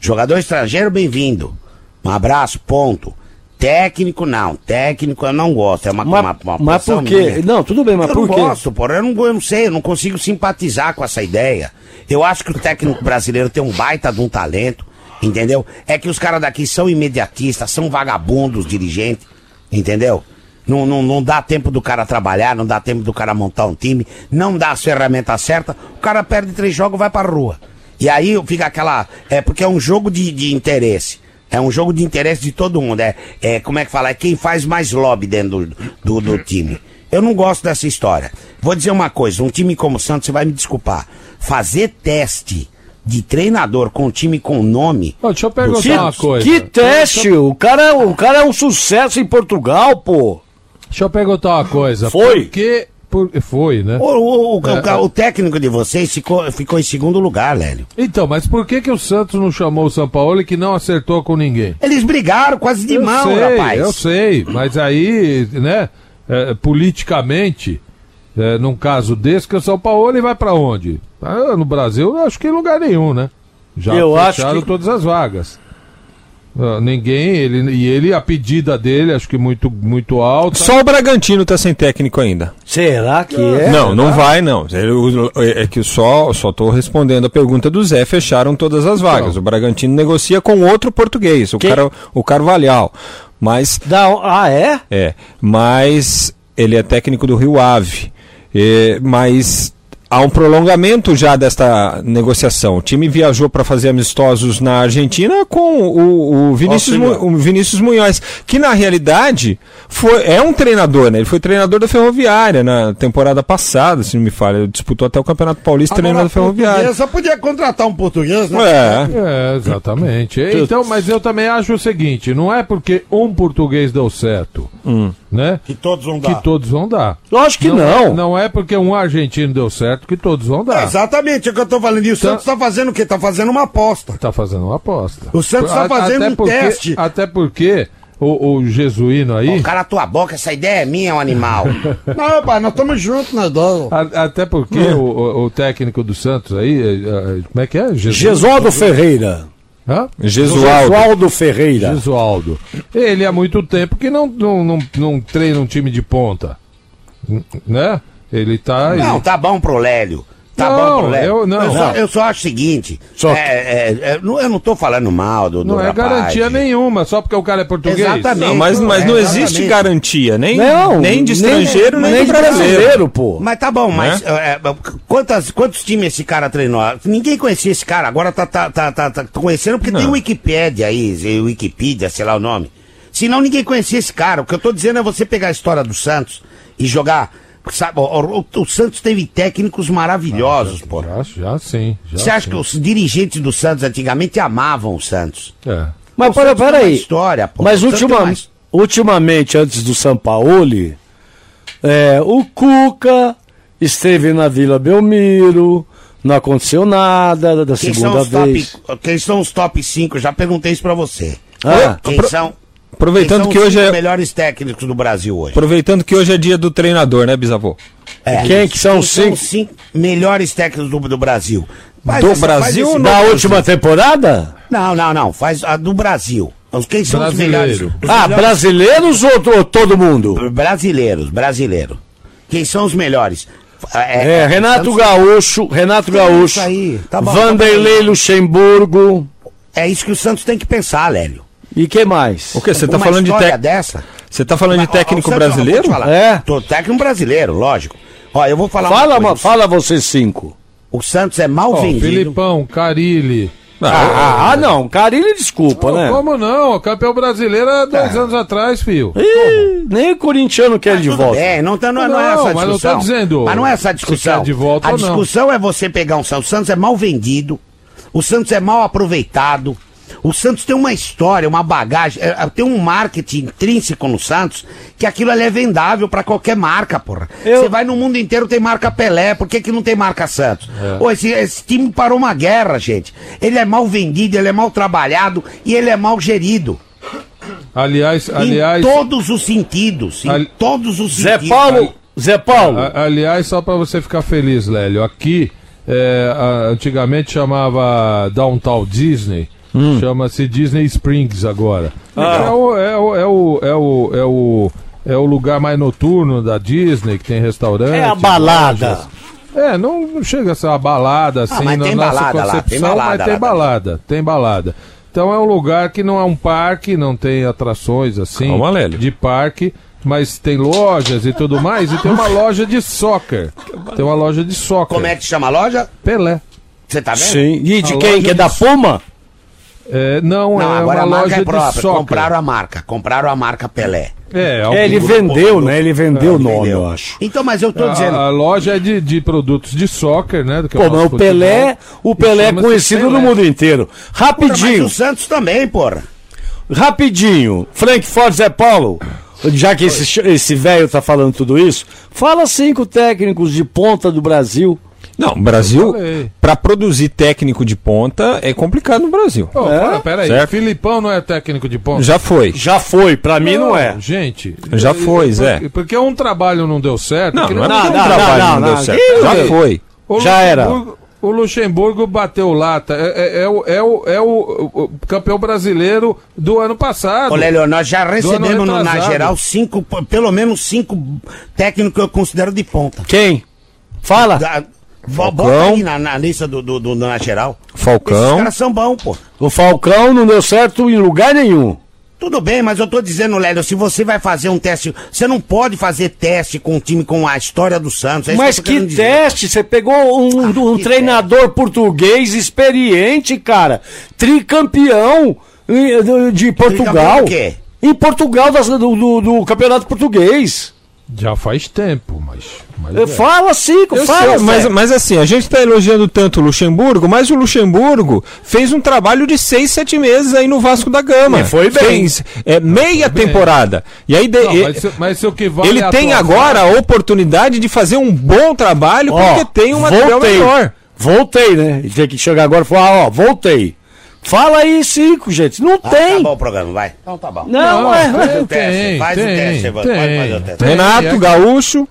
Jogador estrangeiro, bem-vindo. Um abraço, ponto. Técnico, não. Técnico eu não gosto. É uma, Mas- uma, uma mas por quê? minha. Não, tudo bem, mas eu por não quê? gosto, porra. Eu não, eu não sei, eu não consigo simpatizar com essa ideia. Eu acho que o técnico brasileiro tem um baita de um talento, entendeu? É que os caras daqui são imediatistas, são vagabundos, dirigentes, entendeu? Não, não, não dá tempo do cara trabalhar, não dá tempo do cara montar um time, não dá as ferramentas certas, o cara perde três jogos vai pra rua. E aí fica aquela. É porque é um jogo de, de interesse. É um jogo de interesse de todo mundo. É, é como é que fala? É quem faz mais lobby dentro do, do, do time. Eu não gosto dessa história. Vou dizer uma coisa: um time como o Santos, você vai me desculpar. Fazer teste de treinador com um time com nome. deixa eu perguntar Que, uma coisa. que teste? O cara, o cara é um sucesso em Portugal, pô. Deixa eu perguntar uma coisa. Foi. Por que, por- foi, né? O, o- o- É, o- técnico de vocês ficou, ficou em segundo lugar, Lélio. Então, mas por que, que o Santos não chamou o São Paulo que não acertou com ninguém? Eles brigaram quase de eu mão, sei, rapaz. Eu sei, mas aí, né, é, politicamente, é, num caso desse, que o São Paulo ele vai pra onde? Ah, no Brasil, eu acho que em lugar nenhum, né? Já Eu acho fecharam que- todas as vagas. Ah, ninguém, ele, e ele, a pedida dele, acho que muito, muito alta. Só o Bragantino tá sem técnico ainda. Será que é? não, não vai, não. Ele- o- É que só só tô respondendo a pergunta do Zé, fecharam todas as vagas. O Bragantino negocia com outro português, o, Quem? cara, o Carvalhal. Mas. ah, é? É. Mas ele é técnico do Rio Ave. É, mas há um prolongamento já desta negociação. O time viajou para fazer amistosos na Argentina com o, o Vinícius, o Vinícius Munhoz, que na realidade foi, é um treinador, né? Ele foi treinador da Ferroviária na temporada passada, se não me falha. Ele disputou até o Campeonato Paulista treinando a Ferroviária. Só podia contratar um português, né? É. É, exatamente. *laughs* Então, mas eu também acho o seguinte: não é porque um português deu certo, né? Que todos vão Que todos vão dar. Lógico que não. não. é- Não é porque um argentino deu certo que todos vão dar. É, exatamente, é o que eu tô falando. E o Santos tá fazendo o quê? Tá fazendo uma aposta. Tá fazendo uma aposta. O Santos tá A- fazendo até um porque- teste. Até porque o, o jesuíno aí. Ô, cara, tua boca, essa ideia é minha, é um animal. *laughs* não, rapaz, nós estamos juntos, nós dois. a- até porque o, o- o técnico do Santos aí. é, é, como é que é? Jesus- Gesualdo Ferreira. Hã? Gesualdo. Gesualdo Ferreira. Gesualdo. Ele há muito tempo que não, não, não, não treina um time de ponta. N- Né? Ele tá. Não, tá bom pro Lélio. Tá Não, bom pro Lélio. eu- não. Eu, só, eu só acho o seguinte. Só é, é, é, eu não tô falando mal do, do Não é rapaz. garantia nenhuma, só porque o cara é português. Exatamente. Não, mas, mas É, não exatamente. existe garantia, nem, Não, nem de nem- estrangeiro, nem, nem de de brasileiro. brasileiro, pô. Mas tá bom, mas é, é, quantas, quantos times esse cara treinou? Ninguém conhecia esse cara, agora tá, tá, tá, tá, tá conhecendo porque tem o Wikipédia aí, Wikipedia, sei lá o nome. Senão ninguém conhecia esse cara. O que eu tô dizendo é você pegar a história do Santos e jogar. Sabe, o, o- o Santos teve técnicos maravilhosos, pô. Já, já sim. já Você acha sim. que os dirigentes do Santos antigamente amavam o Santos? É. Mas O para, uma peraí. história, pô. Mas ultima- his- ultimamente, antes do Sampaoli, é, o Cuca esteve na Vila Belmiro, não aconteceu nada da Quem são, segunda os top, vez. quem são os top 5? Já perguntei isso pra você. Ah. quem Apro- são, Aproveitando quem que hoje os é melhores técnicos do Brasil hoje? aproveitando que hoje é dia do treinador, né, bisavô? É. Quem que são os cinco? os cinco melhores técnicos do, do Brasil? Faz Do essa- Brasil Da número. última temporada? Não, não, não. Faz a do Brasil. Os- Quem são os Brasileiro. melhores? Os Ah, melhores- brasileiros ou, ou todo mundo? Brasileiros, brasileiro. Quem são os melhores? É, Renato Santos- Gaúcho, Renato Sim, Gaúcho, isso aí, tá bom, Vanderlei tá. Luxemburgo É isso que o Santos tem que pensar, Lélio. E que mais? O que você tá Uma falando de história técnico? dessa? Você tá falando de Mas, ó, técnico Santos, ó, brasileiro? É. Tô técnico brasileiro, lógico. Ó, eu vou falar uma Fala, coisa. ma- fala vocês cinco. O Santos é mal Ó, vendido. Filipão, Carilli. Ah, ah, ah, não, Carilli desculpa, né? Como não? O campeão brasileiro há dois anos atrás, filho. Ih, nem o corintiano quer ele de volta. bem, não, tá, não, não é Não, essa a mas não tô discussão. dizendo Mas não é essa discussão. de volta a ou não. discussão é você pegar um Santos. O Santos é mal vendido. O Santos é mal aproveitado. O Santos tem uma história, uma bagagem, é, é, tem um marketing intrínseco no Santos que aquilo ali é vendável pra qualquer marca, porra. Você vai no mundo inteiro tem marca Pelé, por que, que não tem marca Santos? É. Ô, esse, esse time parou uma guerra, gente. Ele é mal vendido, ele é mal trabalhado e ele é mal gerido. Aliás, aliás. Em todos os sentidos. Em Ali- todos os Zé sentidos. Paulo, Zé Paulo, A- aliás, só pra você ficar feliz, Lélio, aqui é, a- antigamente chamava Downtown Disney, Hum. chama-se Disney Springs agora. Ah. É, o, é, o, é, o, é, o, é, o, é o lugar mais noturno da Disney, que tem restaurante. é a balada. lojas. É, não, não chega a ser uma balada assim Ah, mas na tem nossa balada lá, tem concepção, balada mas lá tem balada, tem balada. Então é um lugar que não é um parque, não tem atrações assim Calma, de parque, mas tem lojas e tudo mais, e tem uma *laughs* loja de soccer. Tem uma loja de soccer. Como é que chama a loja? Pelé. Você tá vendo? Sim. E de A quem? Que é da Puma? É, não, Não, é agora uma a marca loja é de própria. Compraram a marca. Compraram a marca Pelé. É, É, ele vendeu, né? Ele vendeu o nome, Entendeu? eu acho. Então, mas eu tô dizendo. a, a loja é de, de produtos de soccer, né? do que é Pô, nosso mas o. Pelé, o Pelé é conhecido no Pelé. mundo inteiro. Porra, Rapidinho, mas o Santos também, porra. rapidinho. Frankfurt Zé Paulo. Já que esse esse velho tá falando tudo isso, fala cinco técnicos de ponta do Brasil. Não, o Brasil, para produzir técnico de ponta, é complicado no Brasil. Ô, É? pera, pera aí, Certo. Filipão não é técnico de ponta? Já foi. Já foi, pra mim não é. Gente. Já foi, Zé. Porque, porque um trabalho não deu certo. Não, não é porque um trabalho não, deu certo. Já foi. O Já era. O Luxemburgo bateu lata. É, é- é o, é, o, é o- o campeão brasileiro do ano passado. Ô, Lélio, nós já recebemos no, na geral cinco, pelo menos cinco técnicos que eu considero de ponta. Quem? Fala. Da, Falcão. bota aí na, na lista do, do, do- na geral. Esses Falcão. caras são bons, pô. O Falcão não deu certo em lugar nenhum. Tudo bem, mas eu tô dizendo, Lélio, se você vai fazer um teste, você não pode fazer teste com um time com a história do Santos. é Mas que dizer. teste? Você pegou um, um que treinador português experiente, cara. Tricampeão de- Portugal. do quê? Em Portugal do, do- do Campeonato Português. Já faz tempo, mas. mas Eh, é. Fala cinco, Eu fala. sei, mas, mas assim, a gente está elogiando tanto o Luxemburgo, mas o Luxemburgo fez um trabalho de seis, sete meses aí no Vasco da Gama. E foi bem. Fez é, meia temporada. E aí de- Não, mas, se- mas se o que vale ele é tem agora a oportunidade de fazer um bom trabalho Ó, porque tem um material voltei. melhor. Voltei, né? E tem que chegar agora e falar, ó, voltei. Fala aí cinco, gente. Não Ah, tem. Tá bom o programa, vai. Então tá bom. Não, Não, é. tem, Faz o teste, tem, faz o tem, teste, Evandro, tem, pode fazer o teste. tem. Renato é- Gaúcho,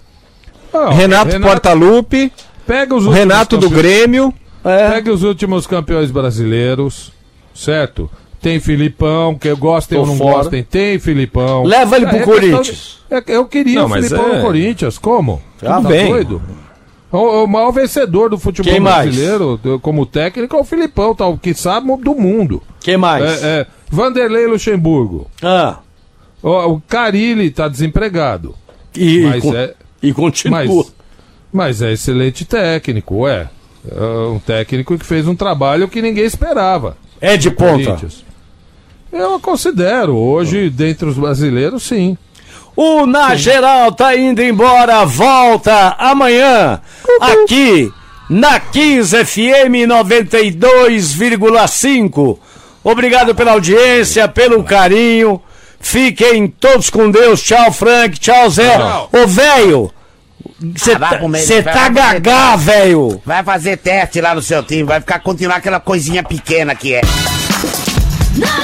Não, Renato, Portaluppi, Pega os Renato do campeões- Grêmio. É. Pega os últimos campeões brasileiros, certo? Tem Filipão, que gostem ou não fora. gostem, tem Filipão. Leva ele pro questão Corinthians. de- é- eu queria Não, o mas Filipão é- no Corinthians, como? Tudo Tá bem. doido? O, o maior vencedor do futebol Quem mais? brasileiro, do- como técnico, é o Filipão, tal, que sabe do mundo. Quem mais? É, é, Vanderlei Luxemburgo. Ah, O, o Carilli tá desempregado. e, Mas con- é- e continua. Mas, mas é excelente técnico, ué. É um técnico que fez um trabalho que ninguém esperava. É de ponta. Eu considero, hoje, dentre os brasileiros, sim. O Na Geral tá indo embora, volta amanhã aqui na 15 FM 92,5. Obrigado pela audiência, pelo carinho. Fiquem todos com Deus. Tchau, Frank. Tchau, Zé. Ô, velho, você Ah, tá, tá gagá, velho. Vai fazer teste lá no seu time, vai ficar continuar aquela coisinha pequena que é. Na